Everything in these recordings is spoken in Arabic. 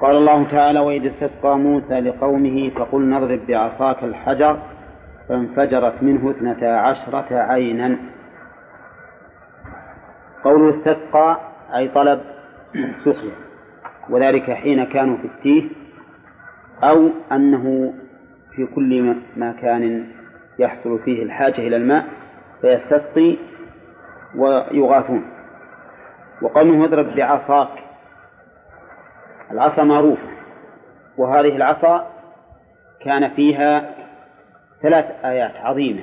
قال الله تعالى وإذ استسقى موسى لقومه فقل نضرب بعصاك الحجر فانفجرت منه اثنتا عشرة عينا. قوله استسقى أي طلب السقيا وذلك حين كانوا في التيه أو أنه في كل مكان يحصل فيه الحاجة إلى الماء. فيستسقي ويغاثون. وقوله اضرب بعصاك. العصا معروفة وهذه العصا كان فيها ثلاث آيات عظيمة.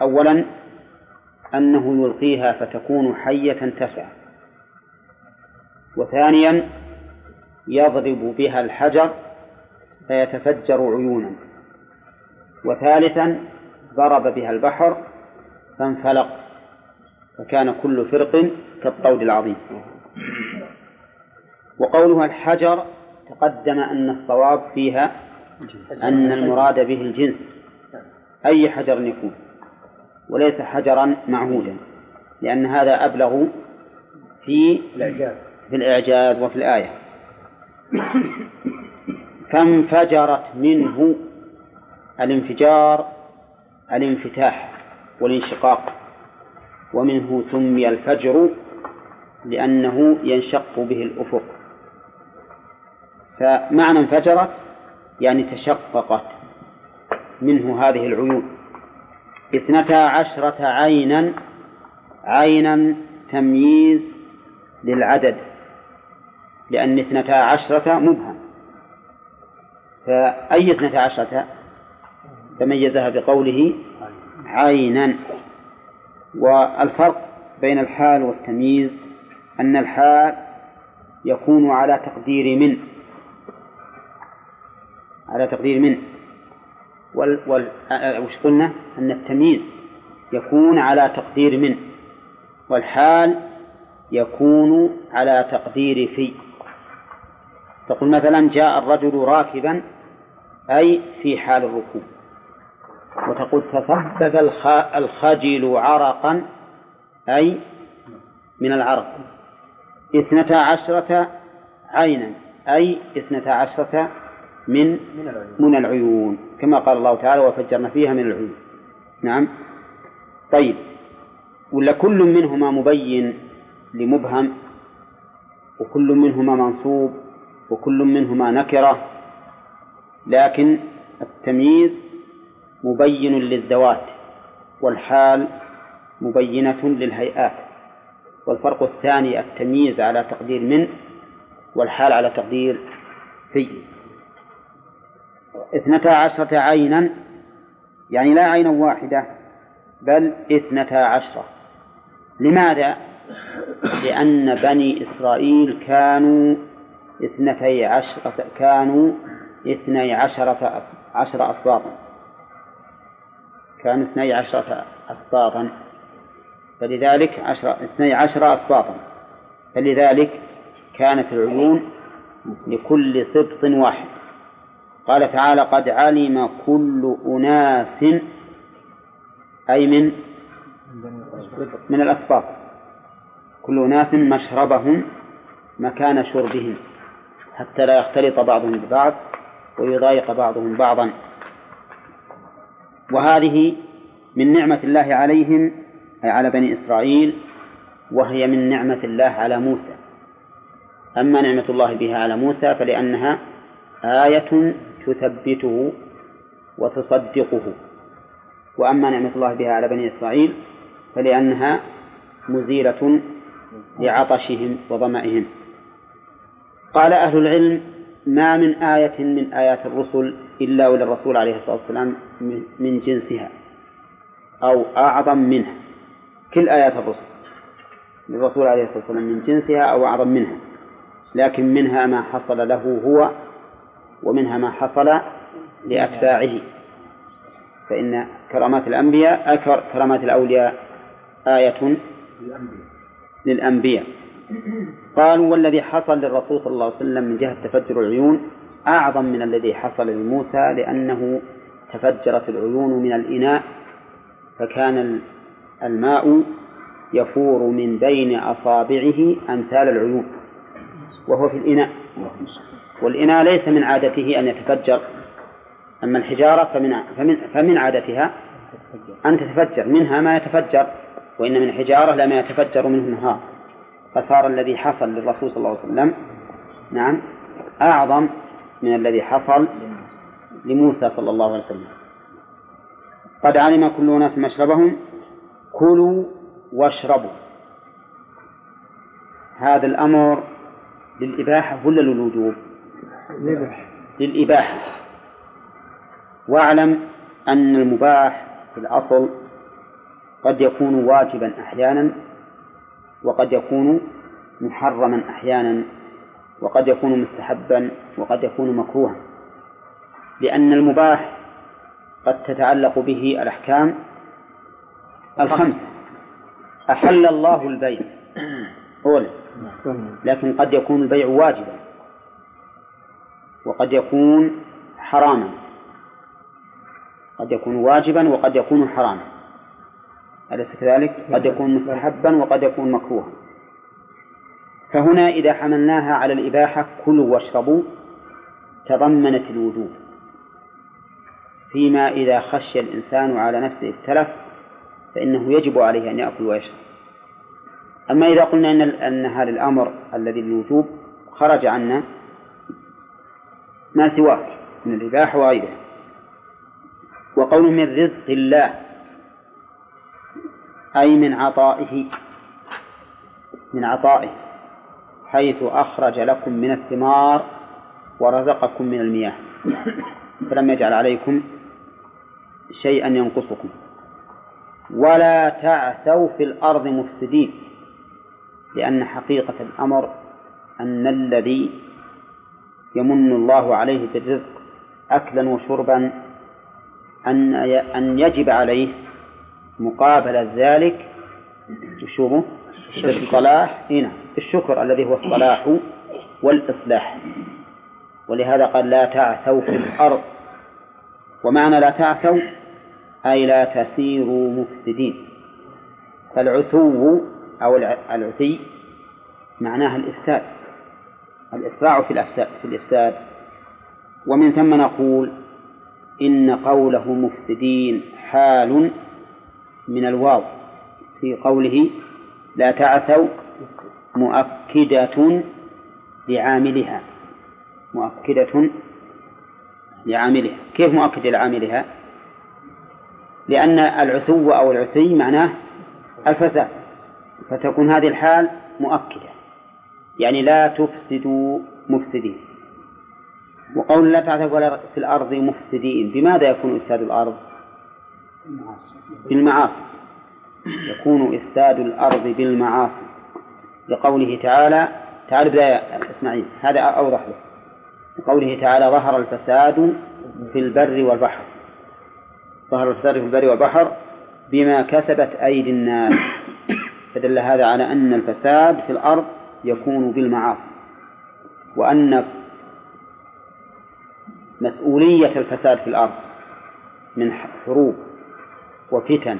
أولا أنه يلقيها فتكون حية تسعى وثانيا يضرب بها الحجر فيتفجر عيونا. وثالثا ضرب بها البحر فانفلق فكان كل فرق كالطود العظيم. وقولها الحجر تقدم أن الصواب فيها أن المراد به الجنس. أي حجر يكون؟ وليس حجرا معهودا لأن هذا أبلغ في الإعجاز في الإعجاز وفي الآية. فانفجرت منه الانفجار الانفتاح والانشقاق. ومنه سمي الفجر لأنه ينشق به الأفق. فمعنى انفجرت يعني تشققت منه هذه العيون. اثنتا عشرة عينا عينا تمييز للعدد لأن اثنتا عشرة مبهم. فأي اثنتا عشرة؟ تميزها بقوله عينا. والفرق بين الحال والتمييز أن الحال يكون على تقدير من على تقدير من. وال, وال... وش قلنا؟ أن التمييز يكون على تقدير من والحال يكون على تقدير في. تقول مثلا جاء الرجل راكبا أي في حال الركوب. وتقول تصبب الخجل عرقا أي من العرق. اثنتا عشرة عينا أي اثنتا عشرة من من العيون كما قال الله تعالى وفجرنا فيها من العيون. نعم. طيب. ولا كل منهما مبين لمبهم وكل منهما منصوب وكل منهما نكرة لكن التمييز مبين للذوات والحال مبينة للهيئات والفرق الثاني التمييز على تقدير من والحال على تقدير في. اثنتا عشرة عينا يعني لا عينا واحدة بل اثنتا عشرة. لماذا؟ لأن بني إسرائيل كانوا اثنتي عشرة كانوا اثني عشرة عشر أسباطا كانوا اثني عشرة أسباطا. فلذلك عشر اثني عشر أسباطا. فلذلك كانت العيون لكل سبط واحد. قال تعالى قد علم كل أناس أي من من الأسباط. كل أناس مشربهم مكان شربهم حتى لا يختلط بعضهم ببعض ويضايق بعضهم بعضا. وهذه من نعمة الله عليهم أي على بني إسرائيل وهي من نعمة الله على موسى. أما نعمة الله بها على موسى فلأنها آية تثبته وتصدقه. وأما نعمة الله بها على بني إسرائيل فلأنها مزيلة لعطشهم وظمئهم قال أهل العلم ما من آية من آيات الرسل إلا وللرسول عليه الصلاة والسلام من جنسها أو أعظم منها. كل آيات الرسل للرسول عليه الصلاة والسلام من جنسها أو أعظم منها. لكن منها ما حصل له هو ومنها ما حصل لأتباعه. فإن كرامات الأنبياء كرامات الأولياء آية للأنبياء. قالوا والذي حصل للرسول صلى الله عليه وسلم من جهة تفجر العيون أعظم من الذي حصل لموسى لأنه تفجرت العيون من الإناء فكان الماء يفور من بين أصابعه أمثال العيون وهو في الإناء. والإناء ليس من عادته أن يتفجر أما الحجارة فمن فمن فمن عادتها أن تتفجر منها ما يتفجر وإن من الحجارة لما يتفجر منه النهار. فصار الذي حصل للرسول صلى الله عليه وسلم نعم أعظم من الذي حصل لموسى صلى الله عليه وسلم. قد علم كل أناس مشربهم كلوا واشربوا. هذا الأمر للإباحة ولا للوجوب؟ للإباحة. واعلم أن المباح في الأصل قد يكون واجبا أحيانا وقد يكون محرما أحيانا. وقد يكون مستحبا وقد يكون مكروها لأن المباح قد تتعلق به الأحكام الخمسة أحل الله البيع. أولا لكن قد يكون البيع واجبا. وقد يكون حراما. قد يكون واجبا وقد يكون حراما. أليس كذلك؟ قد يكون مستحبا وقد يكون مكروها. فهنا إذا حملناها على الإباحة كلوا واشربوا تضمنت الوجوب. فيما إذا خشي الإنسان على نفسه التلف فإنه يجب عليه أن يأكل ويشرب. أما إذا قلنا أن أن هذا الأمر الذي للوجوب خرج عنا ما سواه؟ من الإباحة وغيرها. وقول من رزق الله أي من عطائه من عطائه. حيث أخرج لكم من الثمار ورزقكم من المياه. فلم يجعل عليكم شيئا ينقصكم. ولا تعثوا في الأرض مفسدين لأن حقيقة الأمر أن الذي يمن الله عليه بالرزق أكلا وشربا أن أن يجب عليه مقابل ذلك. شوفوا الصلاح هنا الشكر الذي هو الصلاح والإصلاح. ولهذا قال لا تعثوا في الأرض. ومعنى لا تعثوا أي لا تسيروا مفسدين. فالعثو أو العثي معناها الإفساد. الإسراع في الأفساد في الإفساد. ومن ثم نقول إن قوله مفسدين حال من الواو في قوله لا تعثوا مؤكدة لعاملها. مؤكدة لعاملها. كيف مؤكدة لعاملها؟ لأن العثو أو العثي معناه الفساد. فتكون هذه الحال مؤكدة. يعني لا تفسدوا مفسدين. وقول لا تعثوا في الأرض مفسدين بماذا يكون إفساد الأرض؟ بالمعاصي يكون إفساد الأرض بالمعاصي. لقوله تعالى تعال بداية إسماعيل هذا أوضح له. لقوله تعالى ظهر الفساد في البر والبحر. ظهر الفساد في البر والبحر بما كسبت أيدي الناس. فدل هذا على أن الفساد في الأرض يكون بالمعاصي. وأن مسؤولية الفساد في الأرض من حروب وفتن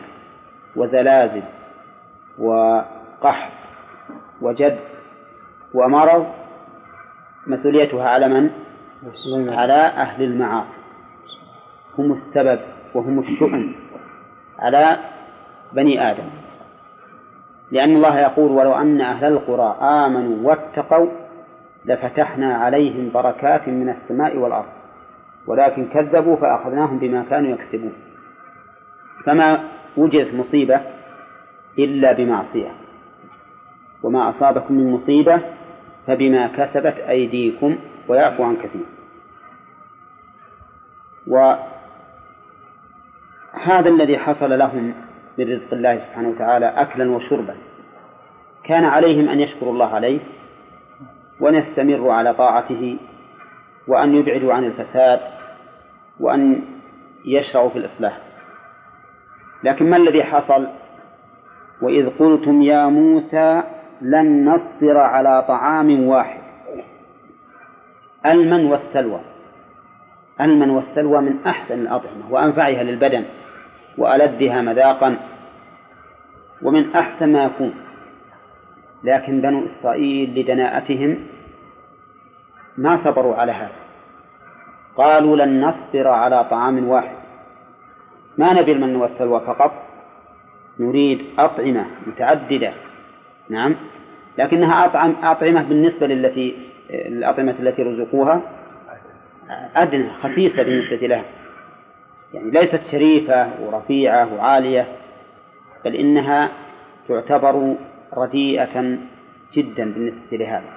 وزلازل وقحط وجد ومرض مسؤوليتها على من؟ على أهل المعاصي. هم السبب وهم الشؤم على بني آدم. لأن الله يقول ولو أن أهل القرى آمنوا واتقوا لفتحنا عليهم بركات من السماء والأرض ولكن كذبوا فأخذناهم بما كانوا يكسبون. فما وجدت مصيبة إلا بمعصية. وما أصابكم من مصيبة فبما كسبت أيديكم ويعفو عن كثير. وهذا الذي حصل لهم من رزق الله سبحانه وتعالى أكلا وشربا. كان عليهم أن يشكروا الله عليه وأن يستمروا على طاعته وأن يبعدوا عن الفساد وأن يشرعوا في الإصلاح. لكن ما الذي حصل؟ وإذ قلتم يا موسى لن نصبر على طعام واحد. المن والسلوى. المن والسلوى من أحسن الأطعمة وأنفعها للبدن وألذها مذاقا ومن أحسن ما يكون. لكن بنو إسرائيل لدناءتهم ما صبروا على هذا. قالوا لن نصبر على طعام واحد. ما نبي المن والسلوى فقط نريد أطعمة متعددة. نعم. لكنها أطعم أطعمة بالنسبة للتي الأطعمة التي رزقوها أدنى خسيسة بالنسبة لها. يعني ليست شريفة ورفيعة وعالية بل إنها تعتبر رديئة جدا بالنسبة لهذا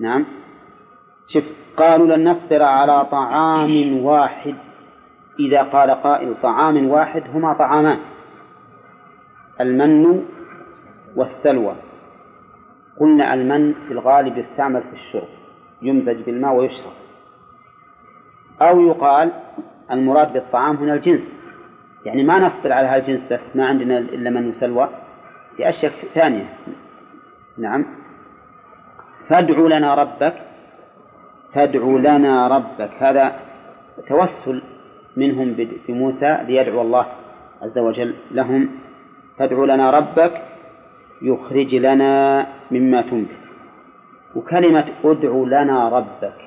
نعم. شوف قالوا لن نصبر على طعام واحد. إذا قال قائل طعام واحد هما طعامان. المن والسلوى. قلنا المن في الغالب يستعمل في الشرب يمزج بالماء ويشرب. أو يقال المراد بالطعام هنا الجنس. يعني ما نصبر على هذا الجنس بس ما عندنا إلا من وسلوى. في أشياء ثانية. نعم. فادع لنا ربك فادع لنا ربك. هذا توسل منهم بموسى ليدعو الله عز وجل لهم فادع لنا ربك يخرج لنا مما تنبت. وكلمة ادع لنا ربك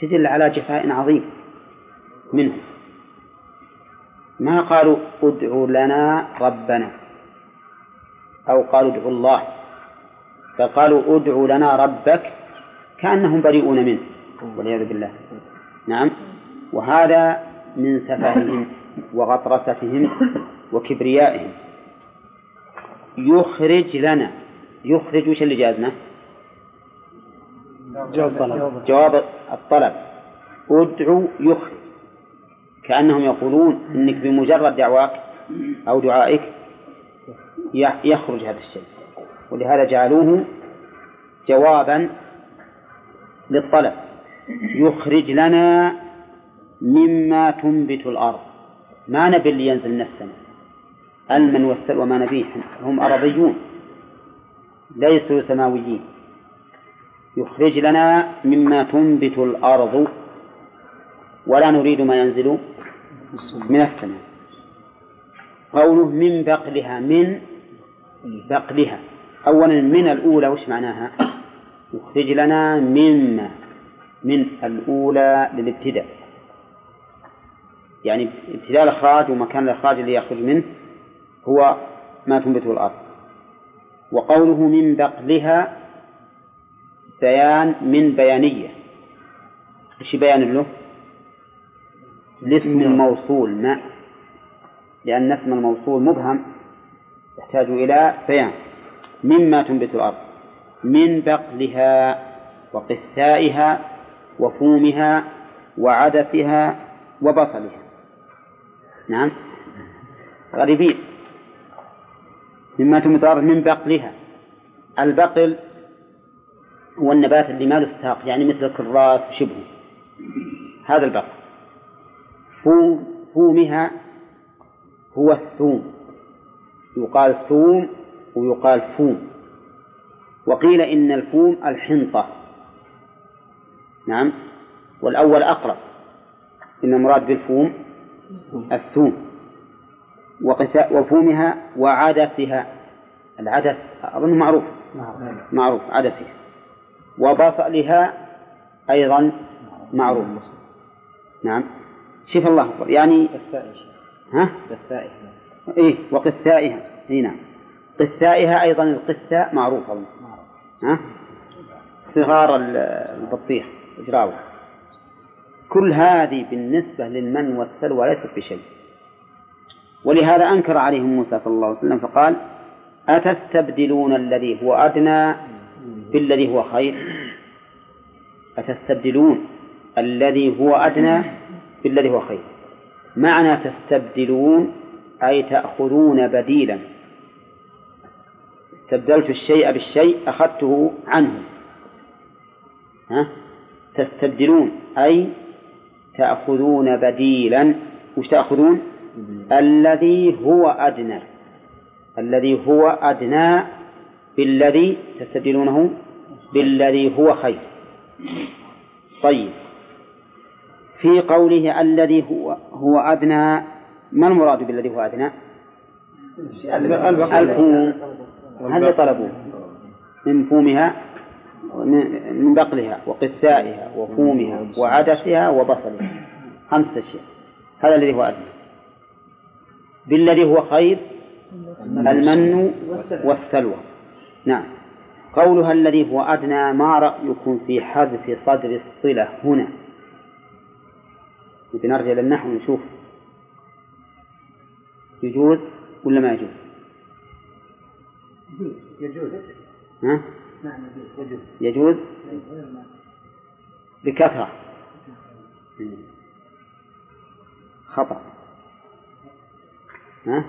تدل على جفاء عظيم منهم. ما قالوا ادع لنا ربنا أو قالوا ادعوا الله بل قالوا ادع لنا ربك كأنهم بريئون منه والعياذ بالله. نعم. وهذا من سفههم وغطرستهم وكبريائهم. يخرج لنا. يخرج وش اللي جازنا؟ جواب الطلب. جواب الطلب. ادعو يخرج. كأنهم يقولون إنك بمجرد دعواك أو دعائك يخرج هذا الشيء. ولهذا جعلوه جوابا للطلب. يخرج لنا مما تنبت الأرض. ما نبي اللي ينزل من السماء المن والسلوى ما نبيه. هم أرضيون ليسوا سماويين. يخرج لنا مما تنبت الأرض. ولا نريد ما ينزل من السماء. قوله من بقلها من بقلها. أولا من الأولى وش معناها؟ يخرج لنا مما من الأولى للابتداء. يعني ابتداء الإخراج ومكان الإخراج اللي يخرج منه هو ما تنبته الأرض. وقوله من بقلها بيان من بيانية. إيش بيان له؟ الاسم الموصول ما؟ لأن اسم الموصول مبهم يحتاج إلى بيان. مما تنبت الأرض. من بقلها وقثائها وفومها وعدسها وبصلها. نعم. غريبين. مما الأرض من بقلها. البقل هو النبات اللي ما له ساق يعني مثل الكراث وشبهه هذا البقل. فوم فومها هو الثوم. يقال ثوم ويقال فوم. وقيل إن الفوم الحنطة. نعم. والأول أقرب. إن المراد بالفوم الثوم وفومها وعدسها العدس أظن معروف معروف عدسها وبصلها أيضا معروف. نعم. شوف الله أكبر يعني ها؟ قثائها إيه وقثائها. إي نعم. قثائها أيضا القثاء معروف أظن ها؟ صغار البطيخ إجراوه كل هذه بالنسبة للمن والسلوى ليست بشيء ولهذا أنكر عليهم موسى صلى الله عليه وسلم فقال أتستبدلون الذي هو أدنى بالذي هو خير؟ أتستبدلون الذي هو أدنى بالذي هو خير؟ معنى تستبدلون أي تأخذون بديلا. استبدلت الشيء بالشيء أخذته عنه. ها؟ تستبدلون أي تأخذون بديلا وش تأخذون؟ الذي هو أدنى. الذي هو أدنى بالذي تستبدلونه بالذي هو خير. طيب. في قوله الذي هو هو أدنى ما المراد بالذي هو أدنى؟ الفوم هل طلبوه من فومها من بقلها وقثائها وفومها وعدسها وبصلها. خمسة أشياء. هذا الذي هو أدنى. بالذي هو خير المن والسلوى. نعم. قولها الذي هو أدنى ما رأيكم في حذف صدر الصلة هنا. بنرجع للنحو نشوف يجوز ولا ما يجوز؟ يجوز. ها؟ يجوز؟ يجوز بكثرة. خطأ. ها؟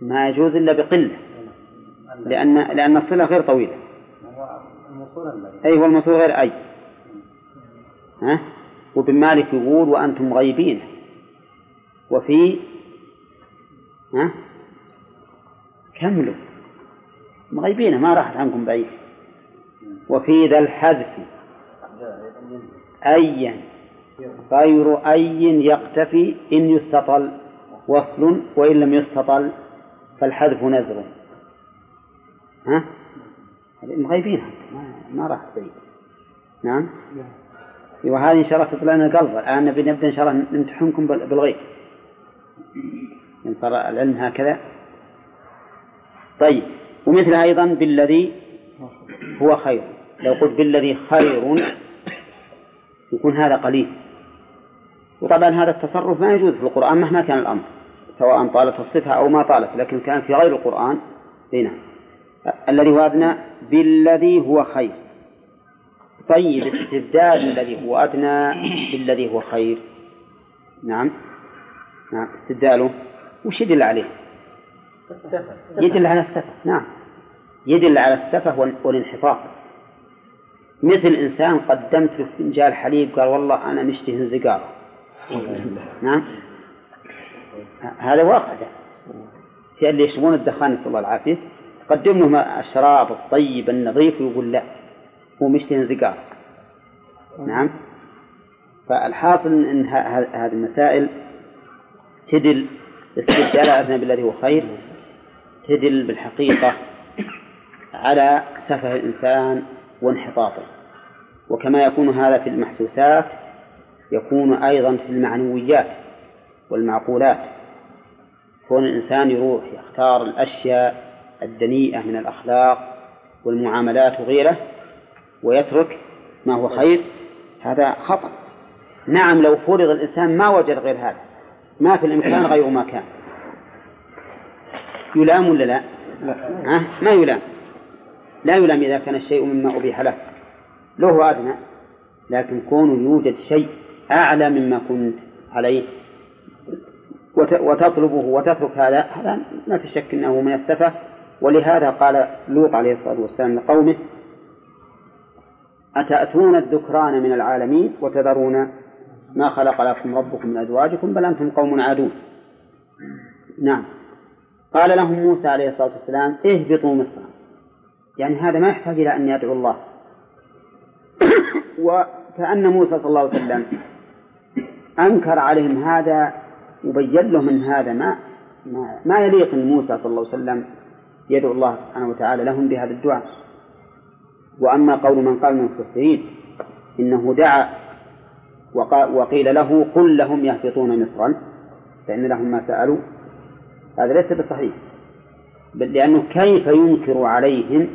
ما يجوز إلا بقلة. لأن لأن الصلة غير طويلة. أي هو الموصول غير أي. ها؟ وابن مالك يقول وأنتم غيبين. وفي ها؟ كملوا. مغيبين ما راحت عنكم بعيد. وفي ذا الحذف. أيا غير أي يقتفي إن يستطل وصل وإن لم يستطل فالحذف نزر ها؟ مغيبين ما راحت بعيد. نعم؟ وهذه إن شاء الله تطلع لنا الآن نبي نبدأ إن شاء الله نمتحنكم بالغيب. إن صار العلم هكذا. طيب. ومثلها أيضا بالذي هو خير. لو قلت بالذي خير يكون هذا قليل. وطبعا هذا التصرف ما يجوز في القرآن مهما كان الأمر سواء طالت الصفة أو ما طالت لكن كان في غير القرآن هنا الذي هو أدنى بالذي هو خير. طيب استبدال الذي هو أدنى بالذي هو خير. نعم. نعم استبداله. وش يدل عليه؟ يدل على السفة نعم. يدل على السفة والانحطاط. مثل إنسان قدمت له فنجان حليب قال والله أنا مشتهي انزقار. نعم؟ هذا واقع في اللي يشربون الدخان نسأل الله العافية. قدم لهم الشراب الطيب النظيف ويقول لا هو مشتهي انزقار. نعم؟ فالحاصل إن هذه المسائل تدل استبدال أذنب بالذي هو خير تدل بالحقيقة على سفه الإنسان وانحطاطه. وكما يكون هذا في المحسوسات يكون أيضا في المعنويات والمعقولات. كون الإنسان يروح يختار الأشياء الدنيئة من الأخلاق والمعاملات وغيره ويترك ما هو خير هذا خطأ. نعم لو فرض الإنسان ما وجد غير هذا ما في الإمكان غير ما كان. يلام ولا لا؟ لا. ها؟ ما يلام. لا يلام إذا كان الشيء مما أبيح له. له أدنى لكن كونه يوجد شيء أعلى مما كنت عليه. وتطلبه وتترك هذا هذا ما في شك أنه من السفة. ولهذا قال لوط عليه الصلاة والسلام لقومه أتأتون الذكران من العالمين وتذرون ما خلق لكم ربكم من أزواجكم بل أنتم قوم عادون. نعم. قال لهم موسى عليه الصلاة والسلام اهبطوا مصر. يعني هذا ما يحتاج إلى أن يدعو الله. وكأن موسى صلى الله عليه وسلم أنكر عليهم هذا وبين لهم أن هذا ما ما, ما يليق أن موسى صلى الله عليه وسلم يدعو الله سبحانه وتعالى لهم بهذا الدعاء. وأما قول من قال من المفسرين إنه دعا وقيل له قل لهم يهبطون مصرا فإن لهم ما سألوا. هذا ليس بصحيح بل لأنه كيف ينكر عليهم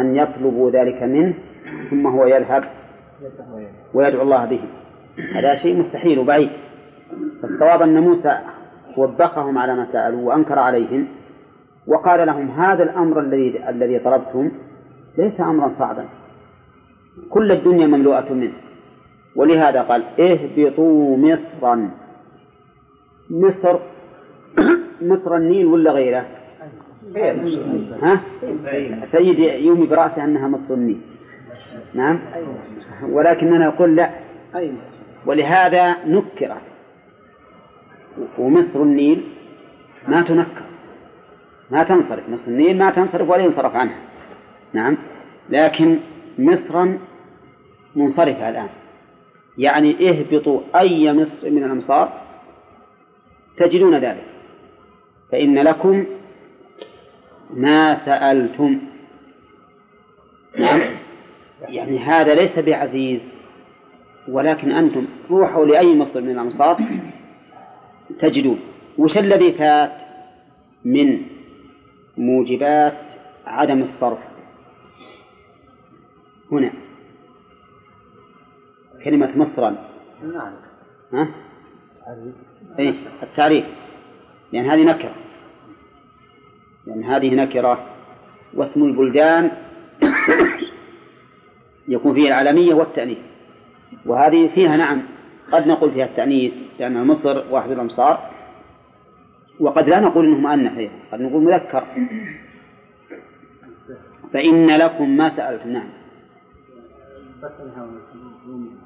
أن يطلبوا ذلك منه ثم هو يذهب ويدعو الله به. هذا شيء مستحيل وبعيد. فالصواب أن موسى وبخهم على ما سألوا وأنكر عليهم وقال لهم هذا الأمر الذي الذي طلبتم ليس أمرا صعبا. كل الدنيا مملوءة منه. ولهذا قال اهبطوا مصرا. مصر مصر النيل ولا غيره؟ ها؟ سيد يومي برأسه أنها مصر النيل نعم؟ ولكننا نقول لا. ولهذا نكرت. ومصر النيل ما تنكر. ما تنصرف. مصر النيل ما تنصرف ولا ينصرف عنها. نعم؟ لكن مصرا منصرفة الآن. يعني اهبطوا أي مصر من الأمصار تجدون ذلك. فإن لكم ما سألتم. نعم. يعني هذا ليس بعزيز ولكن أنتم روحوا لأي مصر من الأمصار تجدون. وش الذي فات من موجبات عدم الصرف؟ هنا. كلمة مصرا ها؟ إيه التعريف. لأن هذه نكرة. لأن هذه نكرة واسم البلدان يكون فيه العالمية والتأنيث. وهذه فيها نعم قد نقول فيها التأنيث لأن مصر واحد الأمصار. وقد لا نقول إنه مؤنث قد نقول مذكر. فإن لكم ما سألتم نعم.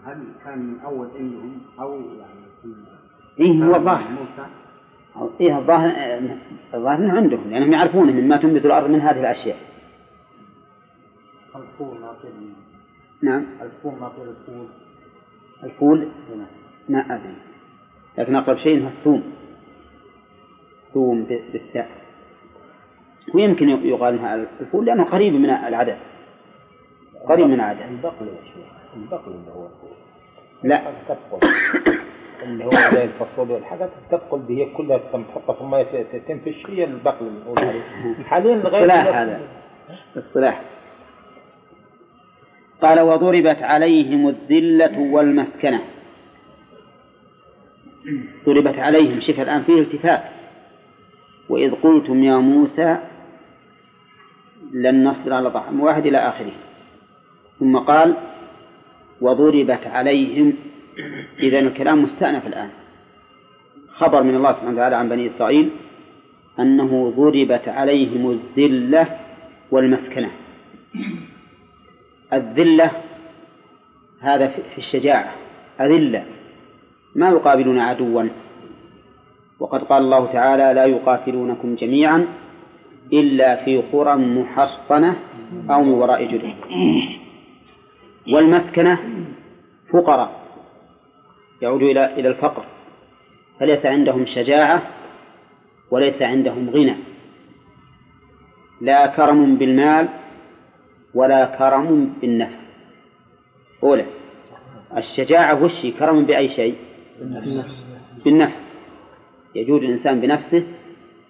هل كان من أول عندهم أو يعني إيه هو الظاهر إيه الظاهر الظاهر عندهم لأنهم يعرفون مما تنبت الأرض من هذه الأشياء. الفول ما نعم. الفول ما الفول. الفول؟ ما أدري. لكن أقرب شيء هو الثوم. ثوم بالثاء. ويمكن يقال إنها الفول لأنه قريب من العدس. قريب من العدس. البقل يا شيخ البقل اللي هو الفول. لا. اللي هو زي الفاصوليا والحاجات تبقل به كلها تحطها في الماء تنفش هي البقل اللي نقول عليه حاليا لغايه اصطلاح هذا. اصطلاح. قال وضربت عليهم الذلة والمسكنة. ضربت عليهم. شف الآن فيه التفات. وإذ قلتم يا موسى لن نصبر على طعام واحد إلى آخره. ثم قال وضربت عليهم إذا الكلام مستأنف الآن. خبر من الله سبحانه وتعالى عن بني إسرائيل أنه ضربت عليهم الذلة والمسكنة. الذلة هذا في الشجاعة أذلة. ما يقابلون عدوا. وقد قال الله تعالى لا يقاتلونكم جميعا إلا في قرى محصنة أو من وراء جدر والمسكنة فقراء. يعود إلى إلى الفقر. فليس عندهم شجاعة وليس عندهم غنى. لا كرم بالمال ولا كرم بالنفس. أولى. الشجاعة وش كرم بأي شيء؟ بالنفس, بالنفس. يجود الإنسان بنفسه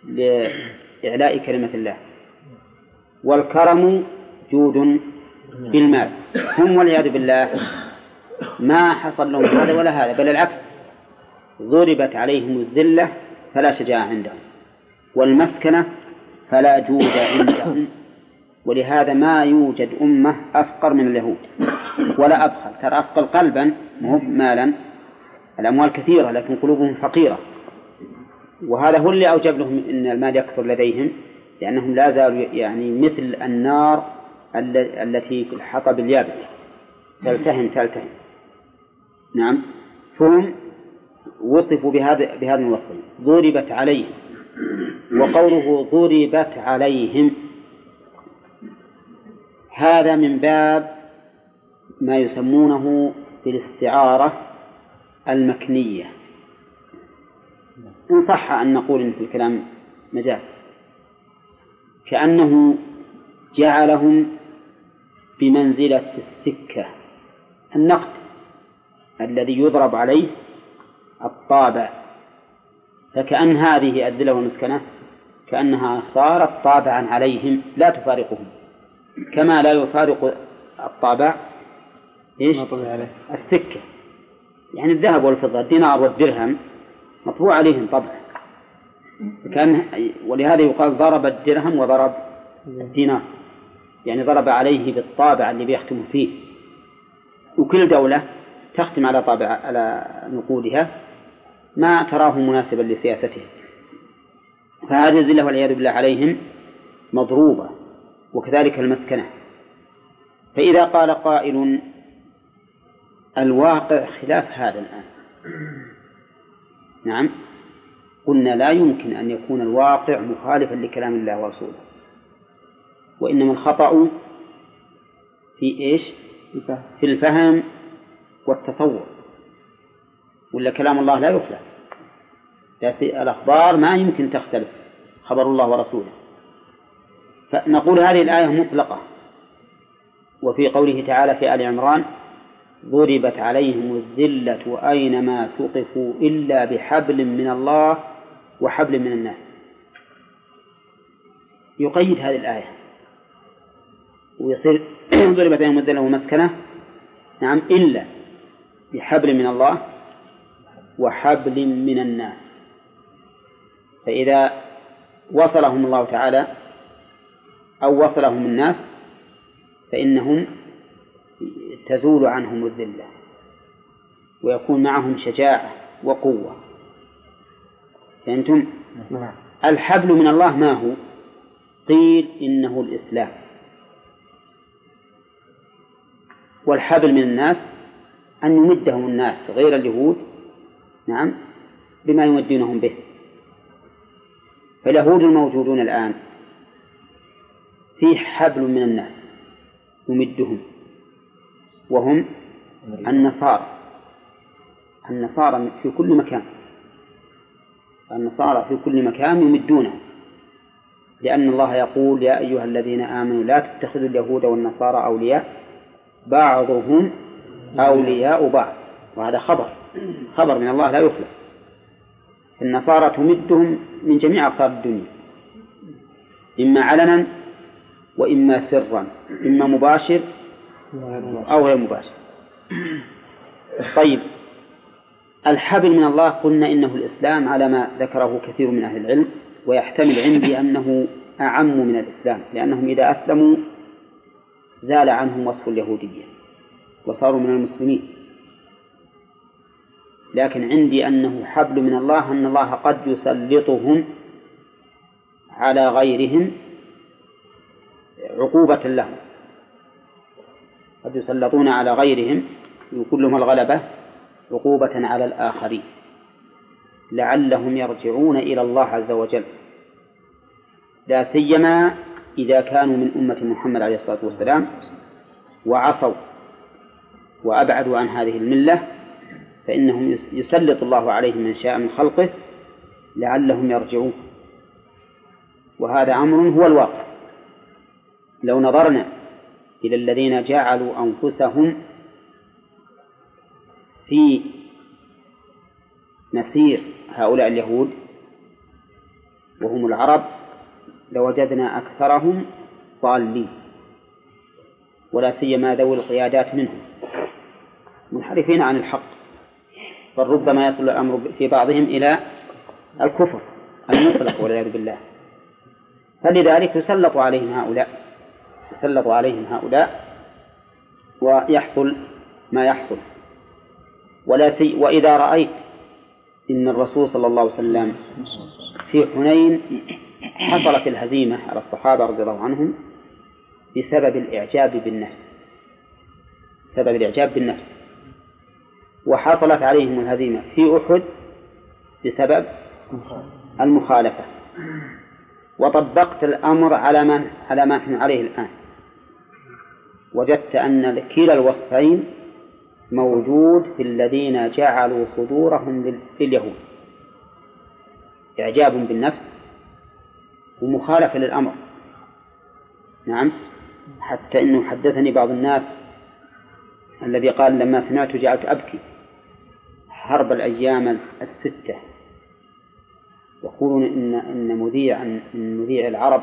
لإعلاء كلمة الله. والكرم جود بالمال. هم والعياذ بالله ما حصل لهم هذا ولا هذا بل العكس. ضربت عليهم الذلة فلا شجاعة عندهم والمسكنة فلا جود عندهم. ولهذا ما يوجد أمة أفقر من اليهود ولا أبخل. ترى أفقر قلبا مو مالا. الأموال كثيرة لكن قلوبهم فقيرة. وهذا هو اللي أوجب لهم أن المال يكثر لديهم لأنهم لا زالوا يعني مثل النار التي في الحطب اليابس. تلتهم تلتهم نعم. فهم وصفوا بهذا بهذا الوصف. ضربت عليهم. وقوله ضربت عليهم. هذا من باب ما يسمونه بالاستعارة المكنية. إن صح أن نقول إن في الكلام مجاز. كأنه جعلهم بمنزلة السكة. النقد. الذي يضرب عليه الطابع. فكأن هذه الذلة والمسكنة كأنها صارت طابعا عليهم لا تفارقهم. كما لا يفارق الطابع إيش؟ السكة. يعني الذهب والفضة الدينار والدرهم مطبوع عليهم طبع كأن ولهذا يقال ضرب الدرهم وضرب الدينار. يعني ضرب عليه بالطابع اللي بيختم فيه. وكل دولة تختم على طابع على نقودها ما تراه مناسبا لسياستها فهذه الذلة والعياذ بالله عليهم مضروبة وكذلك المسكنة. فإذا قال قائل الواقع خلاف هذا الآن. نعم. قلنا لا يمكن أن يكون الواقع مخالفا لكلام الله ورسوله. وإنما الخطأ في إيش؟ في الفهم والتصور. ولا كلام الله لا يخلف الأخبار ما يمكن تختلف خبر الله ورسوله. فنقول هذه الآية مطلقة. وفي قوله تعالى في آل عمران ضربت عليهم الذلة أينما ثقفوا إلا بحبل من الله وحبل من الناس. يقيد هذه الآية. ويصير ضربت عليهم الذلة ومسكنة نعم إلا بحبل من الله وحبل من الناس. فإذا وصلهم الله تعالى أو وصلهم الناس فإنهم تزول عنهم الذلة ويكون معهم شجاعة وقوة. فأنتم نعم. الحبل من الله ما هو؟ قيل إنه الإسلام. والحبل من الناس أن يمدهم الناس غير اليهود نعم بما يمدونهم به. فاليهود الموجودون الآن فيه حبل من الناس يمدهم وهم النصارى. النصارى في كل مكان. النصارى في كل مكان يمدونهم. لأن الله يقول يا أيها الذين آمنوا لا تتخذوا اليهود والنصارى أولياء. بعضهم أولياء بعض. وهذا خبر. خبر من الله لا يخلف النصارى تمدهم من جميع أقطار الدنيا. إما علنا وإما سرا. إما مباشر أو غير مباشر. طيب. الحبل من الله قلنا إنه الإسلام على ما ذكره كثير من أهل العلم ويحتمل عندي أنه أعم من الإسلام لأنهم إذا أسلموا زال عنهم وصف اليهودية. وصاروا من المسلمين. لكن عندي أنه حبل من الله أن الله قد يسلطهم على غيرهم عقوبة لهم. قد يسلطون على غيرهم يكون لهم الغلبة عقوبة على الآخرين. لعلهم يرجعون إلى الله عز وجل. لا سيما إذا كانوا من أمة محمد عليه الصلاة والسلام وعصوا وأبعدوا عن هذه الملة فإنهم يسلط الله عليهم من شاء من خلقه لعلهم يرجعون. وهذا أمر هو الواقع. لو نظرنا إلى الذين جعلوا أنفسهم في مسير هؤلاء اليهود وهم العرب لوجدنا أكثرهم ضالين ولا سيما ذوي القيادات منهم. منحرفين عن الحق. بل ربما يصل الأمر في بعضهم إلى الكفر المطلق والعياذ بالله. فلذلك يسلط عليهم هؤلاء يسلط عليهم هؤلاء ويحصل ما يحصل. ولا سي وإذا رأيت إن الرسول صلى الله عليه وسلم في حنين حصلت الهزيمة على الصحابة رضي الله عنهم بسبب الإعجاب بالنفس سبب الإعجاب بالنفس. وحصلت عليهم الهزيمة في أحد بسبب المخالفة. وطبقت الأمر على ما على ما نحن عليه الآن. وجدت أن كلا الوصفين موجود في الذين جعلوا صدورهم لليهود إعجاب بالنفس ومخالفة للأمر. نعم. حتى إنه حدثني بعض الناس الذي قال لما سمعت جعلت أبكي. حرب الأيام الستة. يقولون إن إن مذيع من مذيع العرب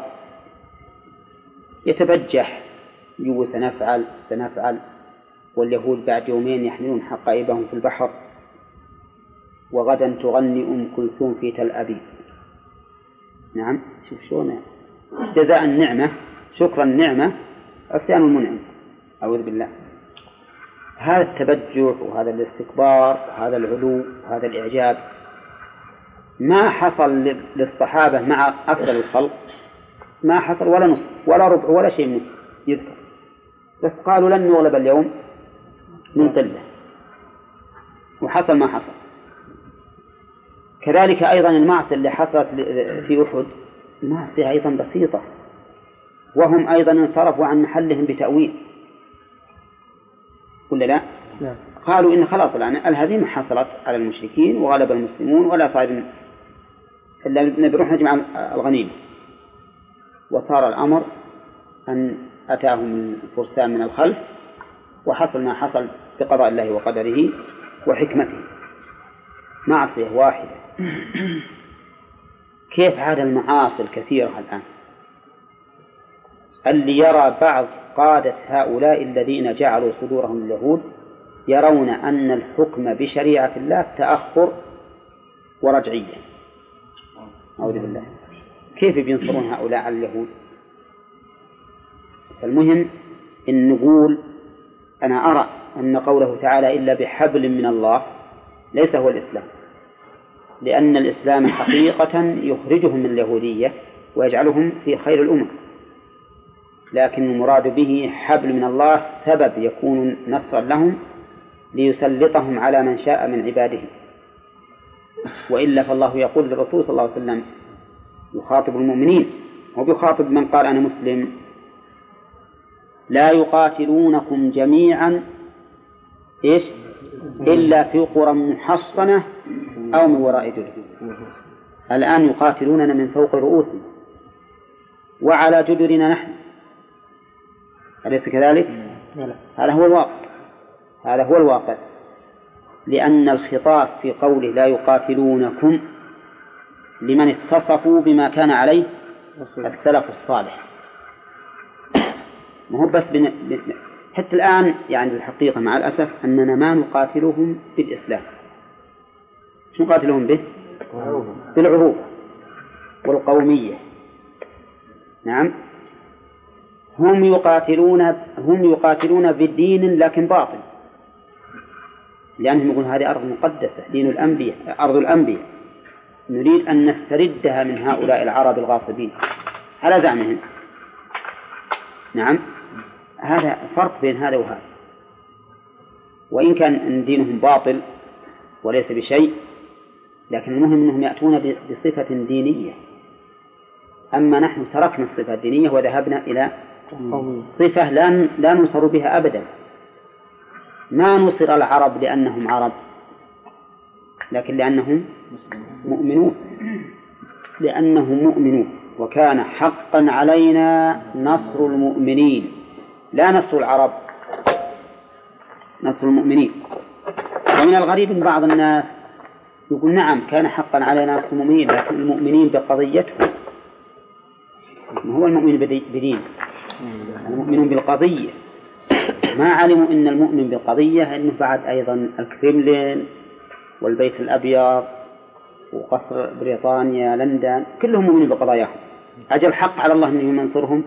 يتبجح يقول سنفعل سنفعل واليهود بعد يومين يحملون حقائبهم في البحر. وغدا تغني أم كلثوم في تل أبيب. نعم شوف شلون. جزاء النعمة شكر النعمة عصيان المنعم. أعوذ بالله. هذا التبجح وهذا الاستكبار وهذا العلو وهذا الإعجاب ما حصل للصحابة مع أفضل الخلق ما حصل ولا نصف ولا ربع ولا شيء منه يذكر. بس قالوا لن نغلب اليوم من قلة. وحصل ما حصل. كذلك أيضا المعصية اللي حصلت في أحد المعصية أيضا بسيطة. وهم أيضا انصرفوا عن محلهم بتأويل. ولا لا؟ لا. قالوا إن خلاص الآن الهزيمة حصلت على المشركين وغلب المسلمون ولا صار إلا نروح نجمع الغنيمة وصار الأمر أن أتاهم الفرسان من الخلف وحصل ما حصل بقضاء الله وقدره وحكمته معصية واحدة كيف عاد المعاصي الكثيرة الآن اللي يرى بعض قادة هؤلاء الذين جعلوا صدورهم اليهود يرون أن الحكم بشريعة الله تأخر ورجعية أعوذ بالله. كيف بينصرون هؤلاء على اليهود؟ المهم إن نقول أنا أرى أن قوله تعالى إلا بحبل من الله ليس هو الإسلام. لأن الإسلام حقيقة يخرجهم من اليهودية ويجعلهم في خير الأمم لكن المراد به حبل من الله سبب يكون نصرا لهم ليسلطهم على من شاء من عباده. وإلا فالله يقول للرسول صلى الله عليه وسلم يخاطب المؤمنين. وبيخاطب من قال أنا مسلم. لا يقاتلونكم جميعا إيش؟ إلا في قرى محصنة أو من وراء جدر الآن يقاتلوننا من فوق رؤوسنا. وعلى جدرنا نحن. أليس كذلك؟ هذا هو الواقع. هذا هو الواقع. لأن الخطاب في قوله لا يقاتلونكم لمن اتصفوا بما كان عليه السلف الصالح. ما هو بس بن... حتى الآن يعني الحقيقة مع الأسف أننا ما نقاتلهم بالإسلام. شو نقاتلهم به؟ بالعروبة والقومية. نعم. هم يقاتلون هم يقاتلون بدين لكن باطل. لأنهم يقولون هذه أرض مقدسة دين الأنبياء أرض الأنبياء. نريد أن نستردها من هؤلاء العرب الغاصبين. على زعمهم. نعم. هذا فرق بين هذا وهذا. وإن كان دينهم باطل وليس بشيء لكن المهم أنهم يأتون بصفة دينية. أما نحن تركنا الصفة الدينية وذهبنا إلى صفة لا لا ننصر بها أبدا. ما نصر العرب لأنهم عرب لكن لأنهم مؤمنون. لأنهم مؤمنون. وكان حقا علينا نصر المؤمنين. لا نصر العرب نصر المؤمنين. ومن الغريب أن بعض الناس يقول نعم كان حقا علينا نصر المؤمنين لكن المؤمنين بقضيتهم. هو المؤمن بدين؟ المؤمنون بالقضية. ما علموا أن المؤمن بالقضية أنه بعد أيضا الكريملين والبيت الأبيض وقصر بريطانيا لندن كلهم مؤمنين بقضاياهم. أجل حق على الله أنه ينصرهم؟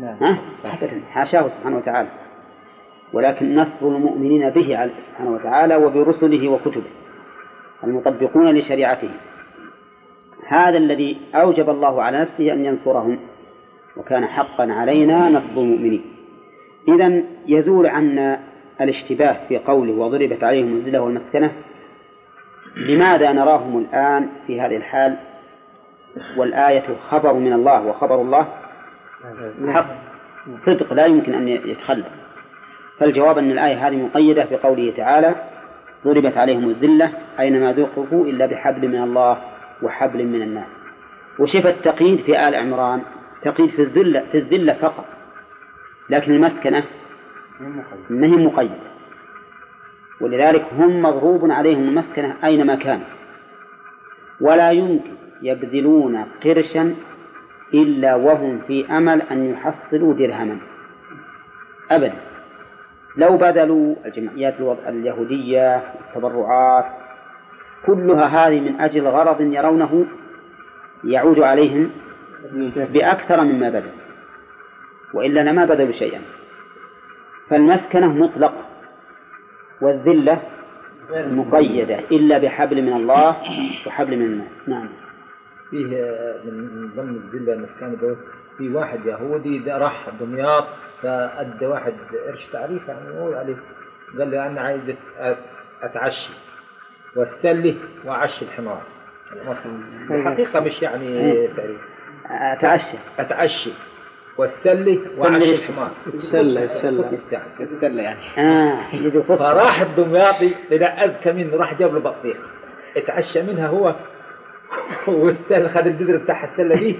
نعم. ها؟ حاشاه سبحانه وتعالى. ولكن نصر المؤمنين به سبحانه وتعالى وبرسله وكتبه المطبقون لشريعته. هذا الذي أوجب الله على نفسه أن ينصرهم. وكان حقا علينا نصر المؤمنين. إذا يزول عنا الاشتباه في قوله وضربت عليهم الذلة والمسكنة لماذا نراهم الآن في هذه الحال؟ والآية خبر من الله وخبر الله حق صدق لا يمكن أن يتخلف. فالجواب أن الآية هذه مقيدة بقوله تعالى ضربت عليهم الذلة أينما ذوقفوا إلا بحبل من الله وحبل من الناس. وشف التقييد في آل عمران تقييد في الذلة في الذلة فقط. لكن المسكنة ما هي مقيدة. ولذلك هم مضروب عليهم المسكنة أينما كان. ولا يمكن يبذلون قرشا إلا وهم في أمل أن يحصلوا درهما. أبدا. لو بذلوا الجمعيات اليهودية التبرعات كلها هذه من أجل غرض يرونه يعود عليهم بأكثر مما بذل. وإلا لما بذلوا شيئا. فالمسكنة مطلقة. والذلة مقيدة. إلا بحبل من الله وحبل من الناس. نعم. فيه من ضمن الذلة المسكنة في واحد يهودي راح دمياط فأدى واحد قرش تعريف يعني يقول عليه قال له أنا عايز أتعشي وأستلي وأعشي الحمار. الحقيقة مش يعني تعريف. أتعشى. أتعشي والسلي وعشي الحمار السلة السلة السلة يعني. آه. فراح الدمياطي إلى أذكى منه راح جاب له بطيخ. اتعشى منها هو. والسله خد الجذر بتاع السلة دي.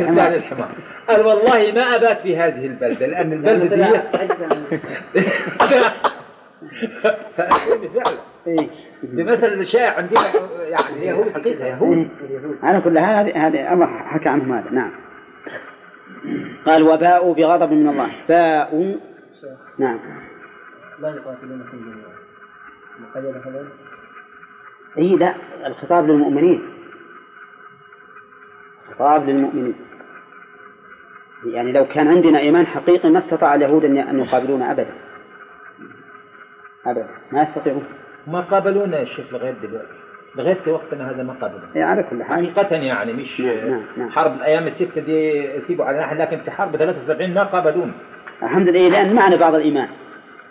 الثاني الحمار. قال والله ما أبات في هذه البلدة لأن البلدة دي فعلا إيه. بمثل شائع عندنا يعني اليهود حقيقة يهود. على كل هذه هذه الله حكى عنهم هذا نعم. قال وباءوا بغضب من الله. باءوا نعم. لا يقاتلونكم جميعا مقيدة هذا؟ اي لا. الخطاب للمؤمنين. خطاب للمؤمنين. يعني لو كان عندنا إيمان حقيقي ما استطاع اليهود أن أن يقابلونا ابدا. ابدا. ما يستطيعون. ما قابلونا يا شيخ لغايه دلوقتي. لغايه وقتنا هذا ما قابلونا. إيه، على كل حال. حقيقة يعني مش نعم، نعم، نعم. حرب الأيام الستة دي يسيبوا على ناحية لكن في حرب 73 ما قابلونا. الحمد لله لأن معنا بعض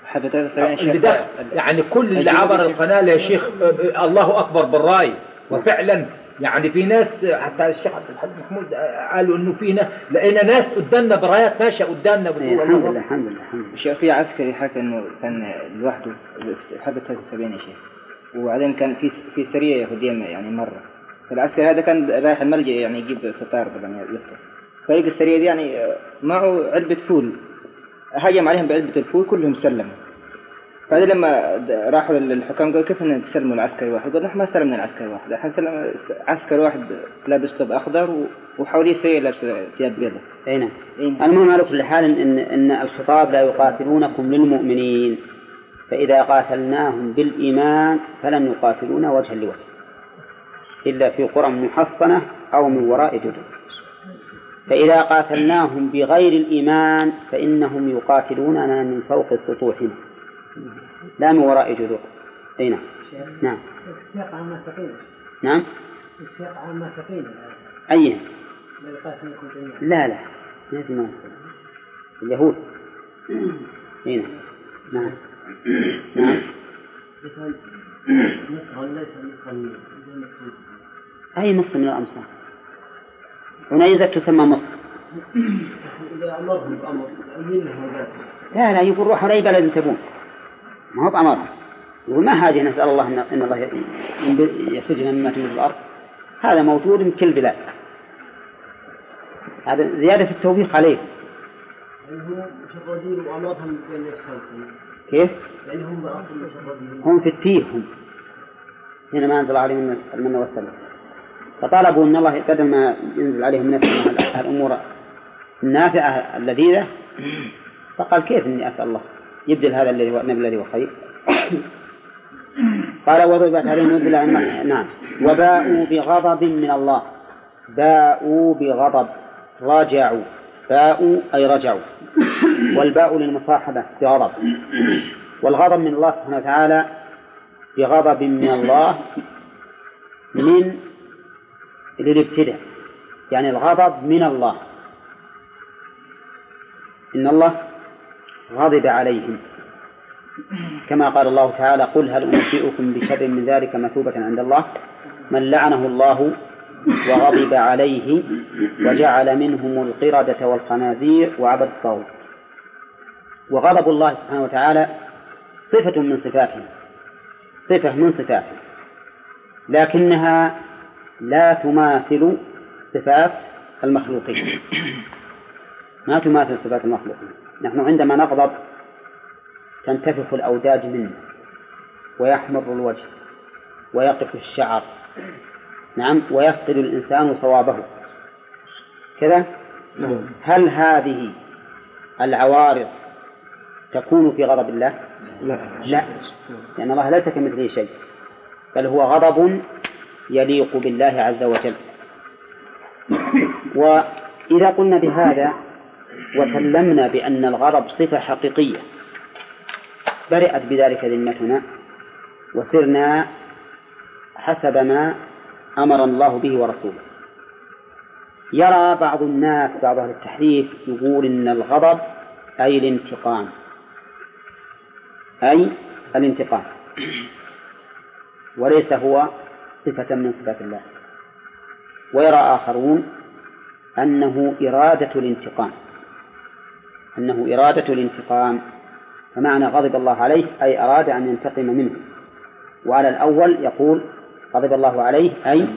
حتى تسوي اللي دخل يعني كل اللي عبر القناة يا شيخ آه، الله أكبر بالرأي. وفعلا يعني في ناس حتى الشيخ عبد الحليم محمود آه، قالوا إنه في ناس لقينا ناس قدامنا برايات ماشية قدامنا إيه، بتقول الحمد لله الحمد لله الحمد لله. شيخ في عسكري حكى إنه كان لوحده حرب 73 يا شيخ. وبعدين كان في في سريه يهوديه يعني مرة. فالعسكري هذا كان رايح الملجأ يعني يجيب فطار طبعا يفطر. فريق السريه دي يعني معه علبة فول. هجم عليهم بعلبة الفول كلهم سلموا. بعدين لما راحوا للحكام قالوا كيف إن تسلموا العسكري واحد؟ قالوا إحنا ما سلمنا العسكري واحد، إحنا سلم عسكري واحد لابس ثوب أخضر وحواليه سريه لابسه ثياب بيضاء. أي نعم إيه. المهم على كل حال ان ان الخطاب لا يقاتلونكم للمؤمنين فإذا قاتلناهم بالإيمان فلن يقاتلونا وجها لوجه إلا في قرى محصنة أو من وراء جدر فإذا قاتلناهم بغير الإيمان فإنهم يقاتلوننا من فوق سطوحنا لا من وراء جدر أي نعم. نعم. السياق عن النافقين نعم. السياق ايهم لا يقاتلونكم جميعا. لا لا. ما في ما اليهود. هنا نعم. نعم. مثلا مصر ليس مصرا زي مصر أي مصر من الأمصار؟ عنيزة تسمى مصر. إذا أمرهم بأمر لا لا يقول روحوا لأي بلد تبون. ما هو بأمرهم يقول ما حاجة نسأل الله إن, الله يخرجنا مما تنبت الأرض. هذا موجود في كل بلاد هذا زيادة في التوبيخ عليه. كيف؟ يعني هم هم في التيه هم. هنا ما أنزل عليهم المن والسلام فطلبوا أن الله بدل ما ينزل عليهم من الأمور النافعة اللذيذة فقال كيف إني أسأل الله؟ يبدل هذا الذي هو النبي الذي هو خير. قال وضربت عليهم نزل نعم. وباءوا بغضب من الله. باءوا بغضب. راجعوا. باءوا أي رجعوا. والباء للمصاحبة بغضب. والغضب من الله سبحانه وتعالى بغضب من الله من للابتداء. يعني الغضب من الله. إن الله غضب عليهم. كما قال الله تعالى قل هل أنبئكم بشر من ذلك مثوبة عند الله؟ من لعنه الله وغضب عليه وجعل منهم القردة والخنازير وعبد الطاغوت. وغضب الله سبحانه وتعالى صفة من صفاته صفة من صفاته لكنها لا تماثل صفات المخلوقين. ما تماثل صفات المخلوقين؟ نحن عندما نغضب تنتفخ الأوداج منا ويحمر الوجه ويقف الشعر نعم ويفقد الإنسان صوابه. كذا؟ هل هذه العوارض تكون في غضب الله؟ لا. لا. لأن الله ليس كمثله شيء بل هو غضب يليق بالله عز وجل. وإذا قلنا بهذا وسلمنا بأن الغضب صفة حقيقية. برئت بذلك ذمتنا وسرنا حسب ما أمر الله به ورسوله. يرى بعض الناس بعض أهل التحريف يقول إن الغضب أي الانتقام. أي الانتقام. وليس هو صفة من صفات الله. ويرى آخرون أنه إرادة الانتقام. أنه إرادة الانتقام فمعنى غضب الله عليه أي أراد أن ينتقم منه. وعلى الأول يقول غضب الله عليه أي